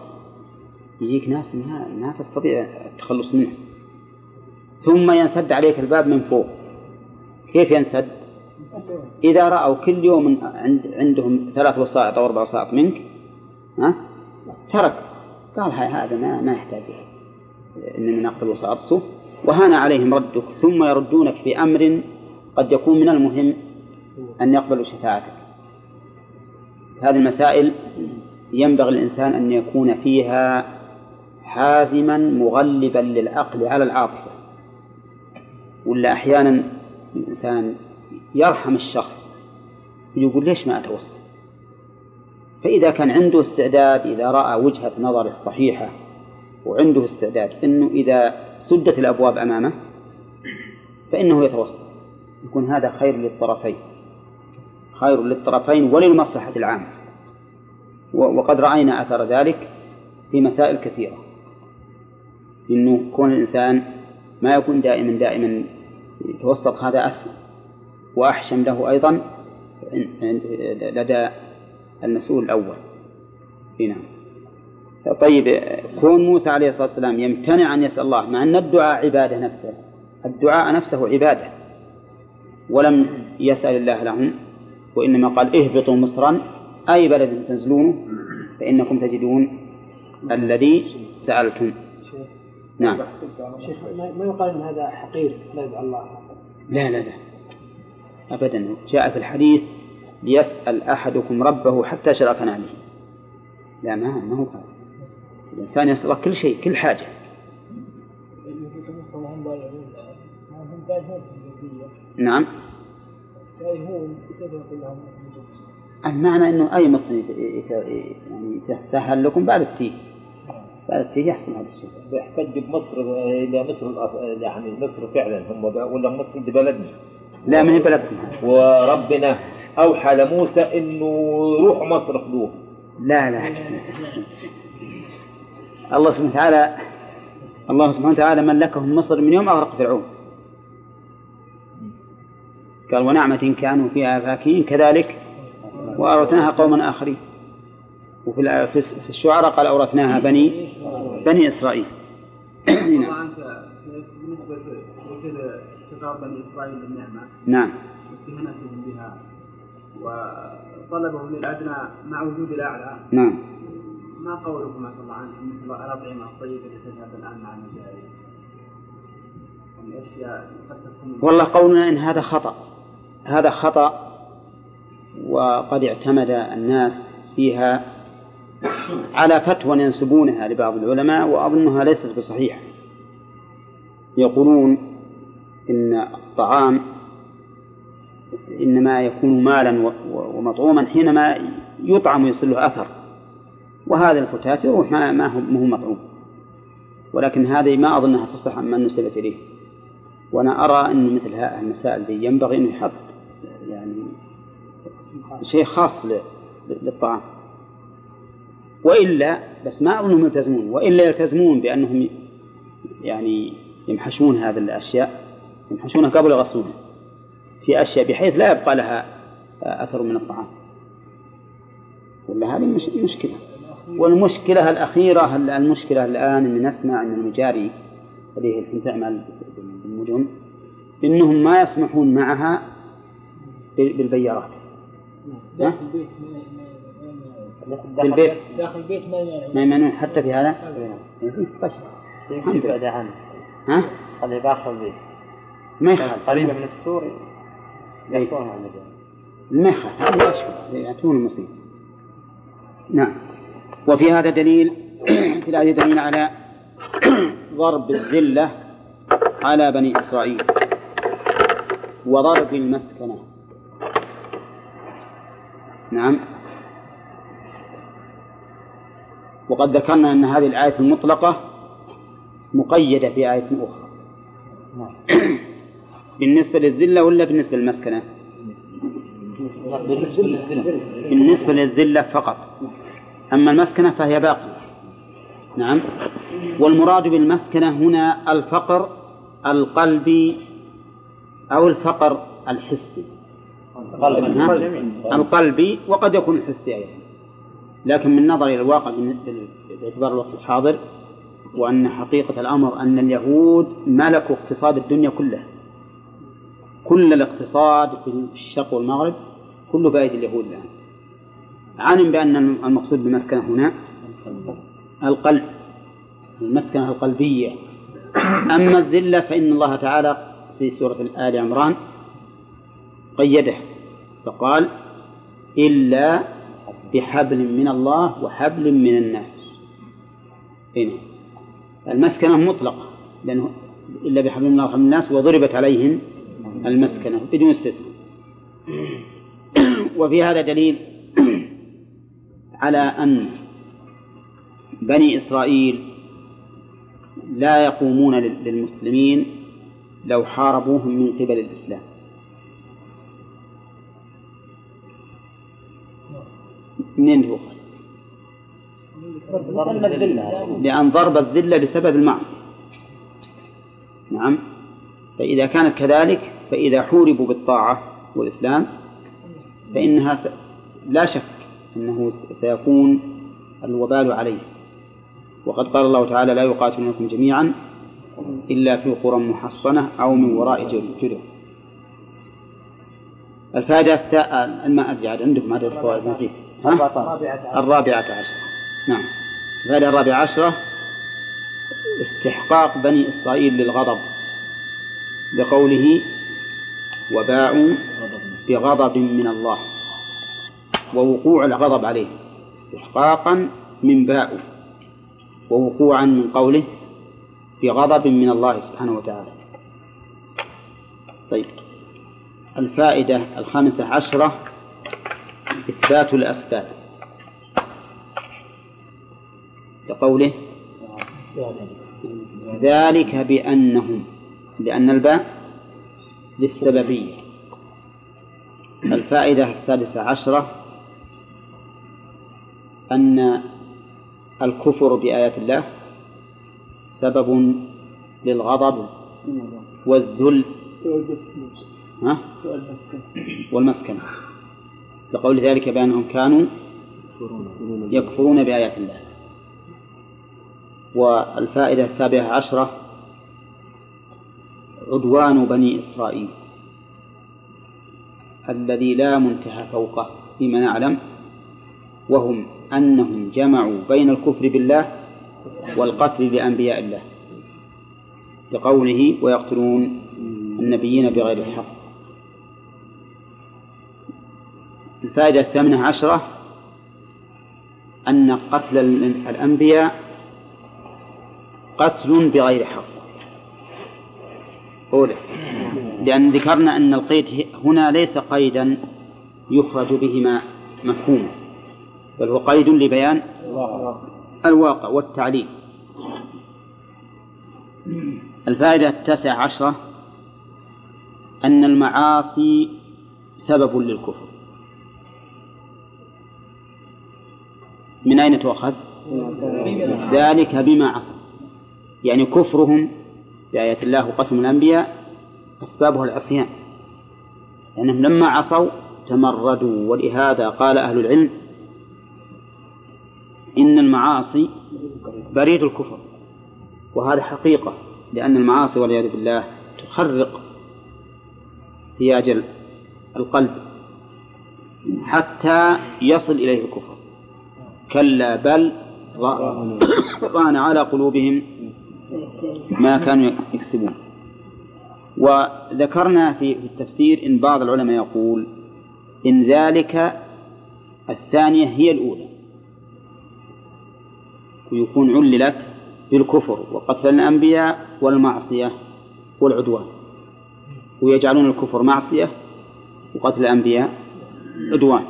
يجيك ناس ما, ما تستطيع التخلص منه ثم ينسد عليك الباب من فوق كيف ينسد؟ إذا رأوا كل يوم عند عندهم ثلاث وسائط أو أربع وسائط منك ها؟ ترك قال هذا ما ما يحتاج إننا نقتل وسائطته وهان عليهم ردك ثم يردونك في أمر قد يكون من المهم أن يقبلوا شفاعتك. هذه المسائل ينبغي الإنسان أن يكون فيها حازما مغلبا للعقل على العاطفة. ولا أحيانا الإنسان يرحم الشخص يقول ليش ما أتوسط فإذا كان عنده استعداد إذا رأى وجهة نظره صحيحة وعنده استعداد أنه إذا سدت الأبواب أمامه فإنه يتوسط يكون هذا خير للطرفين. خير للطرفين وللمصلحة العامة. وقد رأينا أثر ذلك في مسائل كثيرة. إنه كون الإنسان ما يكون دائما دائما يتوسط هذا أسهل وأحشم له أيضا لدى المسؤول الأول. نعم. طيب كون موسى عليه الصلاة والسلام يمتنع أن يسأل الله مع أن الدعاء عبادة نفسه الدعاء نفسه عبادة ولم يسأل الله لهم وإنما قال اهبطوا مصرا أي بلد تنزلونه فإنكم تجدون الذي سألتم. نعم. شيخ ما يقال إن هذا حقير لا يدعو الله؟ لا لا لا. أبدا. جاء في الحديث ليسأل أحدكم ربه حتى شرفنا به لا ما ما هو هذا. الإنسان يسأل كل شيء كل حاجة. نعم. المعنى إنه أي مصر يعني تسهل لكم بعد التيه. بعد التيه يحصل هذا الشيء. يحتج بمصر إلى مصر يعني مصر فعلا هم ولا مصر دي بلدنا؟ لا من بلدكم وربنا أوحى لموسى إنه روح مصر خذوه لا لا. الله سبحانه وتعالى الله سبحانه وتعالى ملكهم مصر من يوم أغرق فرعون. قال ونعمة كانوا فيها فاكهين كذلك وأورثناها قوما آخرين. وفي في الشعراء قال أورثناها بني بني إسرائيل. نعم. بالنسبة خطاب بني إسرائيل بالنعمة نعم. واستهانتهم بها وطلبهم للأدنى مع وجود الأعلى. نعم. ما قولكم شاء الله عنه؟ مثل الأطعمة الطيبة التي تذهب الآن مع المجاهدين يعني والله قولنا إن هذا خطأ. هذا خطأ وقد اعتمد الناس فيها على فتوى ينسبونها لبعض العلماء وأظنها ليست بصحيحة. يقولون إن الطعام إنما يكون مالا ومطعوما حينما يطعم ويصل له أثر. وهذا الفتات يروح ما هو مطعوم. ولكن هذه ما أظنها تصح عما نسبت إليه. وأنا أرى أن مثل هذه المسائل ينبغي أنه يحط يعني شيء خاص للطعام. وإلا بس ما أظنهم يلتزمون. وإلا يلتزمون بأنهم يعني يمحشون هذه الأشياء يمحشونها قبل يغسلونها في أشياء بحيث لا يبقى لها أثر من الطعام. ولا هذه مش مشكلة. والمشكلة الأخيرة المشكلة الآن أن نسمع أن المجاري اللي هي الحين تعمل بالمدن إنهم ما يسمحون معها بالبيارات. داخل البيت ما ما- ما بالبيت داخل البيت ما يمنع ما يمنعون حتى في هذا؟ طيب. الحمد لله. بعد عنه ها؟ خلي باخر البيت. ما يخالف. قريبة من السور إيه. على المجال ما يخالف. المصيبة نعم. وفي هذا دليل في الآية دليل على ضرب الذلة على بني إسرائيل. وضرب المسكنة. نعم. وقد ذكرنا أن هذه الآية المطلقة مقيدة في آية أخرى. بالنسبة للذلة ولا بالنسبة للمسكنة؟ بالنسبة للذلة فقط. أما المسكنة فهي باقية. نعم. والمراد بالمسكنة هنا الفقر القلبي أو الفقر الحسي؟ القلبي وقد يكون الحسي أيضا. لكن من نظر إلى الواقع باعتبار الوقت الحاضر وأن حقيقة الأمر أن اليهود ملكوا اقتصاد الدنيا كلها كل الاقتصاد في الشرق والمغرب كله بأيدي اليهود الآن. علم بأن المقصود بالمسكنة هنا القلب المسكنة القلبية. أما الذلة فإن الله تعالى في سورة آل عمران قيده. فقال إلا بحبل من الله وحبل من الناس. هنا المسكنة مطلقة لأنه إلا بحبل من الله وحبل من الناس وضربت عليهم المسكنة بدون استثناء. وفي هذا دليل على أن بني إسرائيل لا يقومون لل- للمسلمين لو حاربوهم من قبل الإسلام. منين هو لأن ضرب الذلة بسبب المعصية. نعم. فإذا كانت كذلك فإذا حوربوا بالطاعة والإسلام فإنها س... لا شك أنه سيكون الوبال عليه. وقد قال الله تعالى لا يقاتلونكم جميعا إلا في قرى محصنة أو من وراء جدر- الفائدة التا... ما أدري عاد عندكم عدد الفوائد نسيت؟ الرابعة عشرة. نعم. الفائدة الرابعة عشرة استحقاق بني إسرائيل للغضب. بقوله وباعوا بغضب من الله. ووقوع الغضب عليه. استحقاقا من باء ووقوعا من قوله بغضب من الله سبحانه وتعالى. طيب. الفائدة الخامسة عشرة إثبات الأسباب. لقوله ذلك بأنهم لأن الباء للسببية. الفائدة السادسة عشرة أن الكفر بآيات الله سبب للغضب والذل؟ والمسكنة لقول ذلك بأنهم كانوا يكفرون بآيات الله. والفائدة السابعة عشرة عدوان بني إسرائيل الذي لا منتهى فوقه فيما نعلم وهم أنهم جمعوا بين الكفر بالله والقتل لأنبياء الله لقوله ويقتلون النبيين بغير الحق الفائدة الثامنة عشرة أن قتل الأنبياء قتل بغير حق. أولى. لأن ذكرنا أن القيد هنا ليس قيدا يخرج به مفهوم بل هو قيد لبيان الواقع والتعليل. الفائدة التاسعة عشرة أن المعاصي سبب للكفر. من أين تؤخذ؟ ذلك بما عصوا يعني كفرهم بآيات الله وقسم الأنبياء أسبابه العصيان. لأنهم لما عصوا تمردوا ولهذا قال أهل العلم إن المعاصي بريد الكفر. وهذا حقيقة لأن المعاصي والعياذ بالله تخرق سياج القلب حتى يصل إليه الكفر. كلا بل ران على قلوبهم ما كانوا يكسبون. وذكرنا في التفسير إن بعض العلماء يقول إن ذلك الثانية هي الأولى. ويكون عللت بالكفر وقتل الأنبياء والمعصية والعدوان. ويجعلون الكفر معصية وقتل الأنبياء عدوان.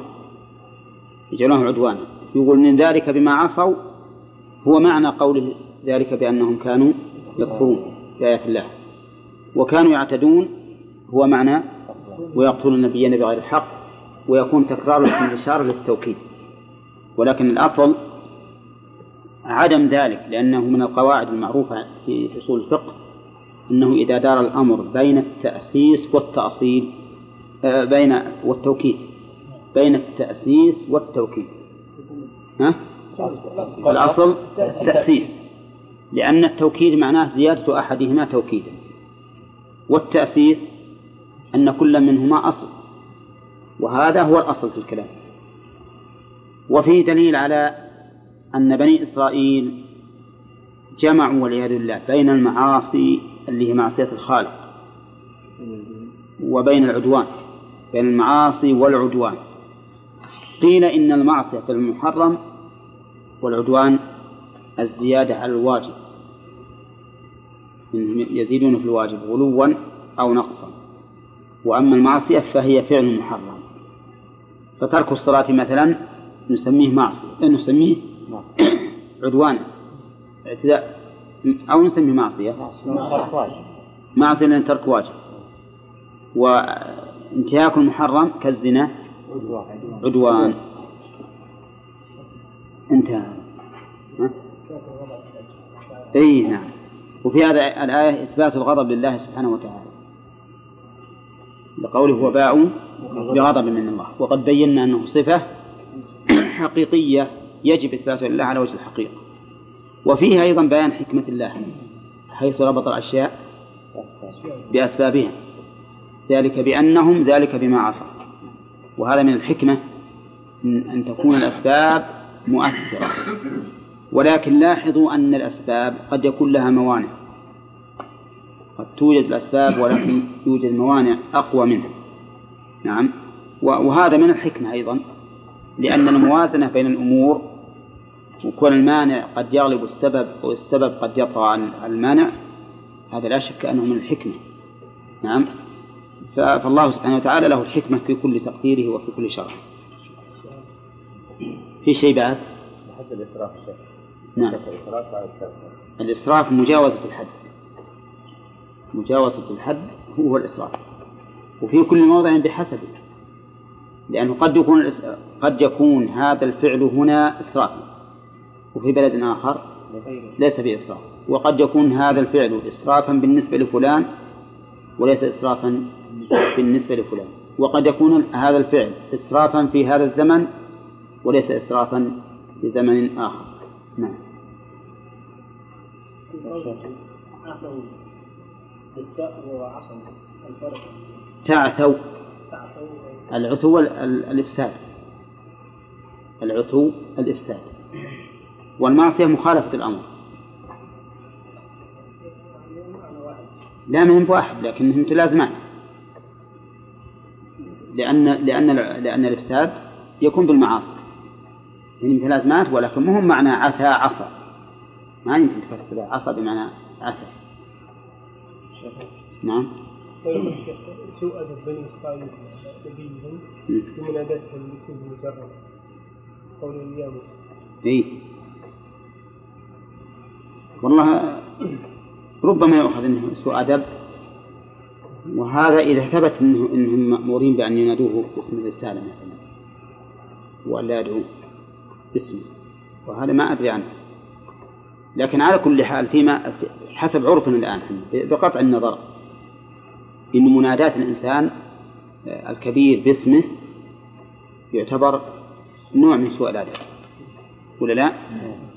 يجعلونه عدوانا. يقول من ذلك بما عصوا هو معنى قوله ذلك بأنهم كانوا يكفرون بآيات الله. وكانوا يعتدون هو معنى ويقتلون النبيين بغير الحق ويكون تكرار اسم الإشارة للتوكيد. ولكن الأصل عدم ذلك لأنه من القواعد المعروفة في أصول الفقه أنه إذا دار الأمر بين التأسيس والتأصيل آه، بين والتوكيد بين التأسيس والتوكيد. ها؟ الأصل التأسيس لأن التوكيد معناه زيادة أحدهما توكيدا. والتأسيس أن كل منهما أصل. وهذا هو الأصل في الكلام. وفيه دليل على أن بني إسرائيل جمعوا والعياذ بالله بين المعاصي اللي هي معصية الخالق وبين العدوان بين المعاصي والعدوان. قيل إن المعصية في المحرم والعدوان الزيادة على الواجب. يزيدون في الواجب غلوا أو نقصا. وأما المعصية فهي فعل محرم. فترك الصلاة مثلا نسميه معصية نسميه عدوانا اعتداء أو نسميه معصية. معصية لأن ترك واجب. وانتهاك المحرم كالزنا عدوان. انتهى اي نعم. وفي هذا الآية إثبات الغضب لله سبحانه وتعالى. لقوله وباءوا بغضب من الله. وقد بينا أنه صفة حقيقية يجب إثباتها لله على وجه الحقيقة. وفيها أيضا بيان حكمة الله حيث ربط الأشياء بأسبابها. ذلك بأنهم ذلك بما عصوا. وهذا من الحكمة أن تكون الأسباب مؤثرة. ولكن لاحظوا أن الأسباب قد يكون لها موانع. قد توجد الأسباب ولكن يوجد موانع أقوى منها. نعم. وهذا من الحكمة أيضا لأن الموازنة بين الأمور وكون المانع قد يغلب السبب والسبب قد يطغى عن المانع هذا لا شك أنه من الحكمة. نعم. فالله سبحانه وتعالى له الحكمة في كل تقديره وفي كل شرع في شيء بعد؟ حتى الإسراف نعم. الإسراف مجاوزة الحد. مجاوزة الحد هو الإسراف. وفي كل موضع بحسبه لأنه قد يكون قد يكون هذا الفعل هنا إسرافا وفي بلد آخر ليس بإسراف. وقد يكون هذا الفعل إسرافا بالنسبة لفلان وليس إسرافا بالنسبة لفلان. وقد يكون هذا الفعل إسرافا في هذا الزمن وليس إسرافا في زمن آخر. نعم. تعثوا العثو الإفساد. العثو الإفساد. والمعصية مخالفة الأمر لا من واحد لكنهم متلازمان لأن لأن لأن الإفساد يكون بالمعاصي. يعني متلازمات ولكن مهم معنى عثى عصى ما يمكن تفسر عصى بمعنى عثى نعم. سوء أدب بني إسرائيل نبيهم بمناداتهم باسم المجرد قوله يا موسى اي والله ربما يؤخذ انه سوء أدب. وهذا إذا ثبت انه إنهم مأمورين بأن ينادوه باسم الرسالة مثلا. ولا يدعوه باسمه. وهذا ما أدري عنه. لكن على كل حال فيما حسب عرفنا الآن بقطع النظر. إن مناداة الإنسان الكبير باسمه يعتبر نوع من سوء الأدب. ولا لا؟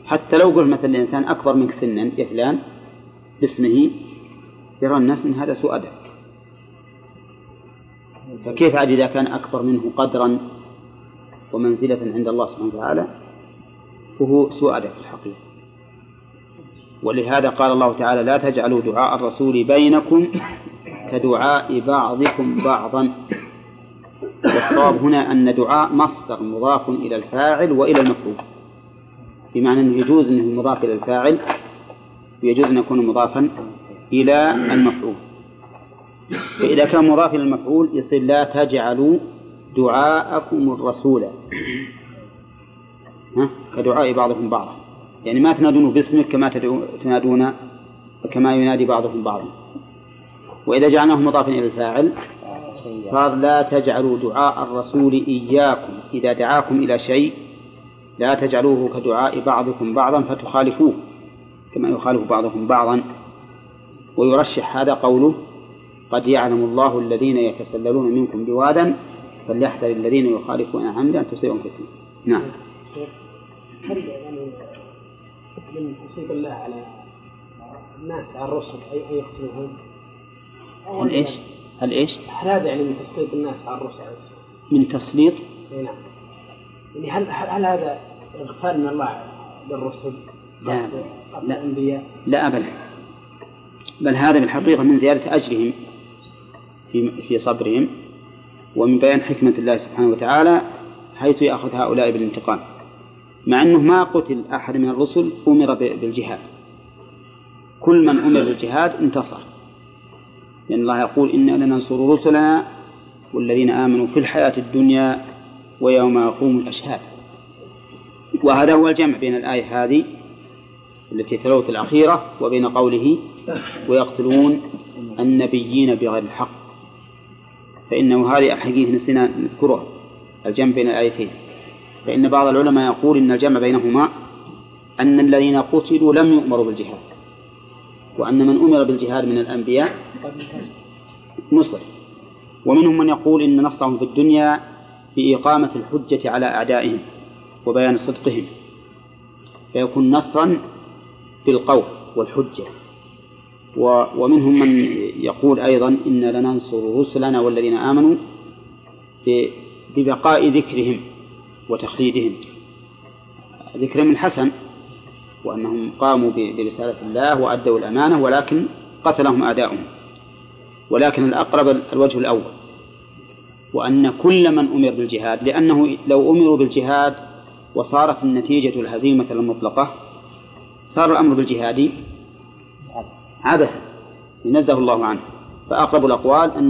حتى لو قلت مثلا الإنسان أكبر منك سنا يا فلان باسمه يرى الناس أن هذا سوء أدب. فكيف عاد إذا كان أكبر منه قدرا ومنزلة عند الله سبحانه وتعالى؟ فهو سوء أدب في الحقيقة. ولهذا قال الله تعالى لا تجعلوا دعاء الرسول بينكم كدعاء بعضكم بعضا. والصواب هنا أن دعاء مصدر مضاف إلى الفاعل وإلى المفعول. بمعنى أنه يجوز أنه مضاف إلى الفاعل ويجوز أن يكون مضافا إلى المفعول. فإذا كان مضاف إلى المفعول يصير لا تجعلوا دعاءكم الرسول؟ كدعاء بعضكم بعضا. يعني ما تنادونه باسمك كما تنادون كما ينادي بعضكم بعضا. وإذا جعلناه مضافا إلى الفاعل صار لا تجعلوا دعاء الرسول إياكم. إذا دعاكم إلى شيء لا تجعلوه كدعاء بعضكم بعضا فتخالفوه. كما يخالف بعضكم بعضا ويرشح هذا قوله قد يعلم الله الذين يتسللون منكم بوادا فليحذر الذين يخالفون عن أمره أن تصيبهم فتنة. نعم. هل يعني من تسليط الله على الناس على الرسل اي ان يقتلوهم؟ هل إيش؟ هل إيش؟ هل هذا يعني من تسليط الناس على الرسل؟ من تسليط؟ إي نعم. يعني هل هل, هذا إغفال من الله للرسل؟ لا قتل لا؟ لا أبدا بل هذا بالحقيقة من زيادة أجرهم في في صبرهم ومن بيان حكمة الله سبحانه وتعالى حيث يأخذ هؤلاء بالانتقام. مع أنه ما قتل أحد من الرسل أمر بالجهاد. كل من أمر بالجهاد انتصر. لأن الله يقول إنا لننصر رسلنا والذين آمنوا في الحياة الدنيا ويوم يقوم الأشهاد. وهذا هو الجمع بين الآية هذه التي تلوت الأخيرة وبين قوله ويقتلون النبيين بغير الحق. فإنه هذه الحقيقة نسينا نذكرها الجمع بين الآيتين. فإن بعض العلماء يقول إن الجمع بينهما أن الذين قتلوا لم يؤمروا بالجهاد وأن من أمر بالجهاد من الأنبياء نصر. ومنهم من يقول إن نصرهم في الدنيا بإقامة الحجة على أعدائهم وبيان صدقهم. فيكون نصرا بالقول والحجة. ومنهم من يقول أيضا إن لننصر رسلنا والذين آمنوا ببقاء ذكرهم وتخليدهم. ذكرهم الحسن وأنهم قاموا برسالة الله وأدوا الأمانة ولكن قتلهم أعداؤهم. ولكن الأقرب الوجه الأول. وأن كل من أمر بالجهاد لأنه لو أمروا بالجهاد وصارت النتيجة الهزيمة المطلقة صار الأمر بالجهاد. عبثا ينزه الله عنه. فأقرب الأقوال أن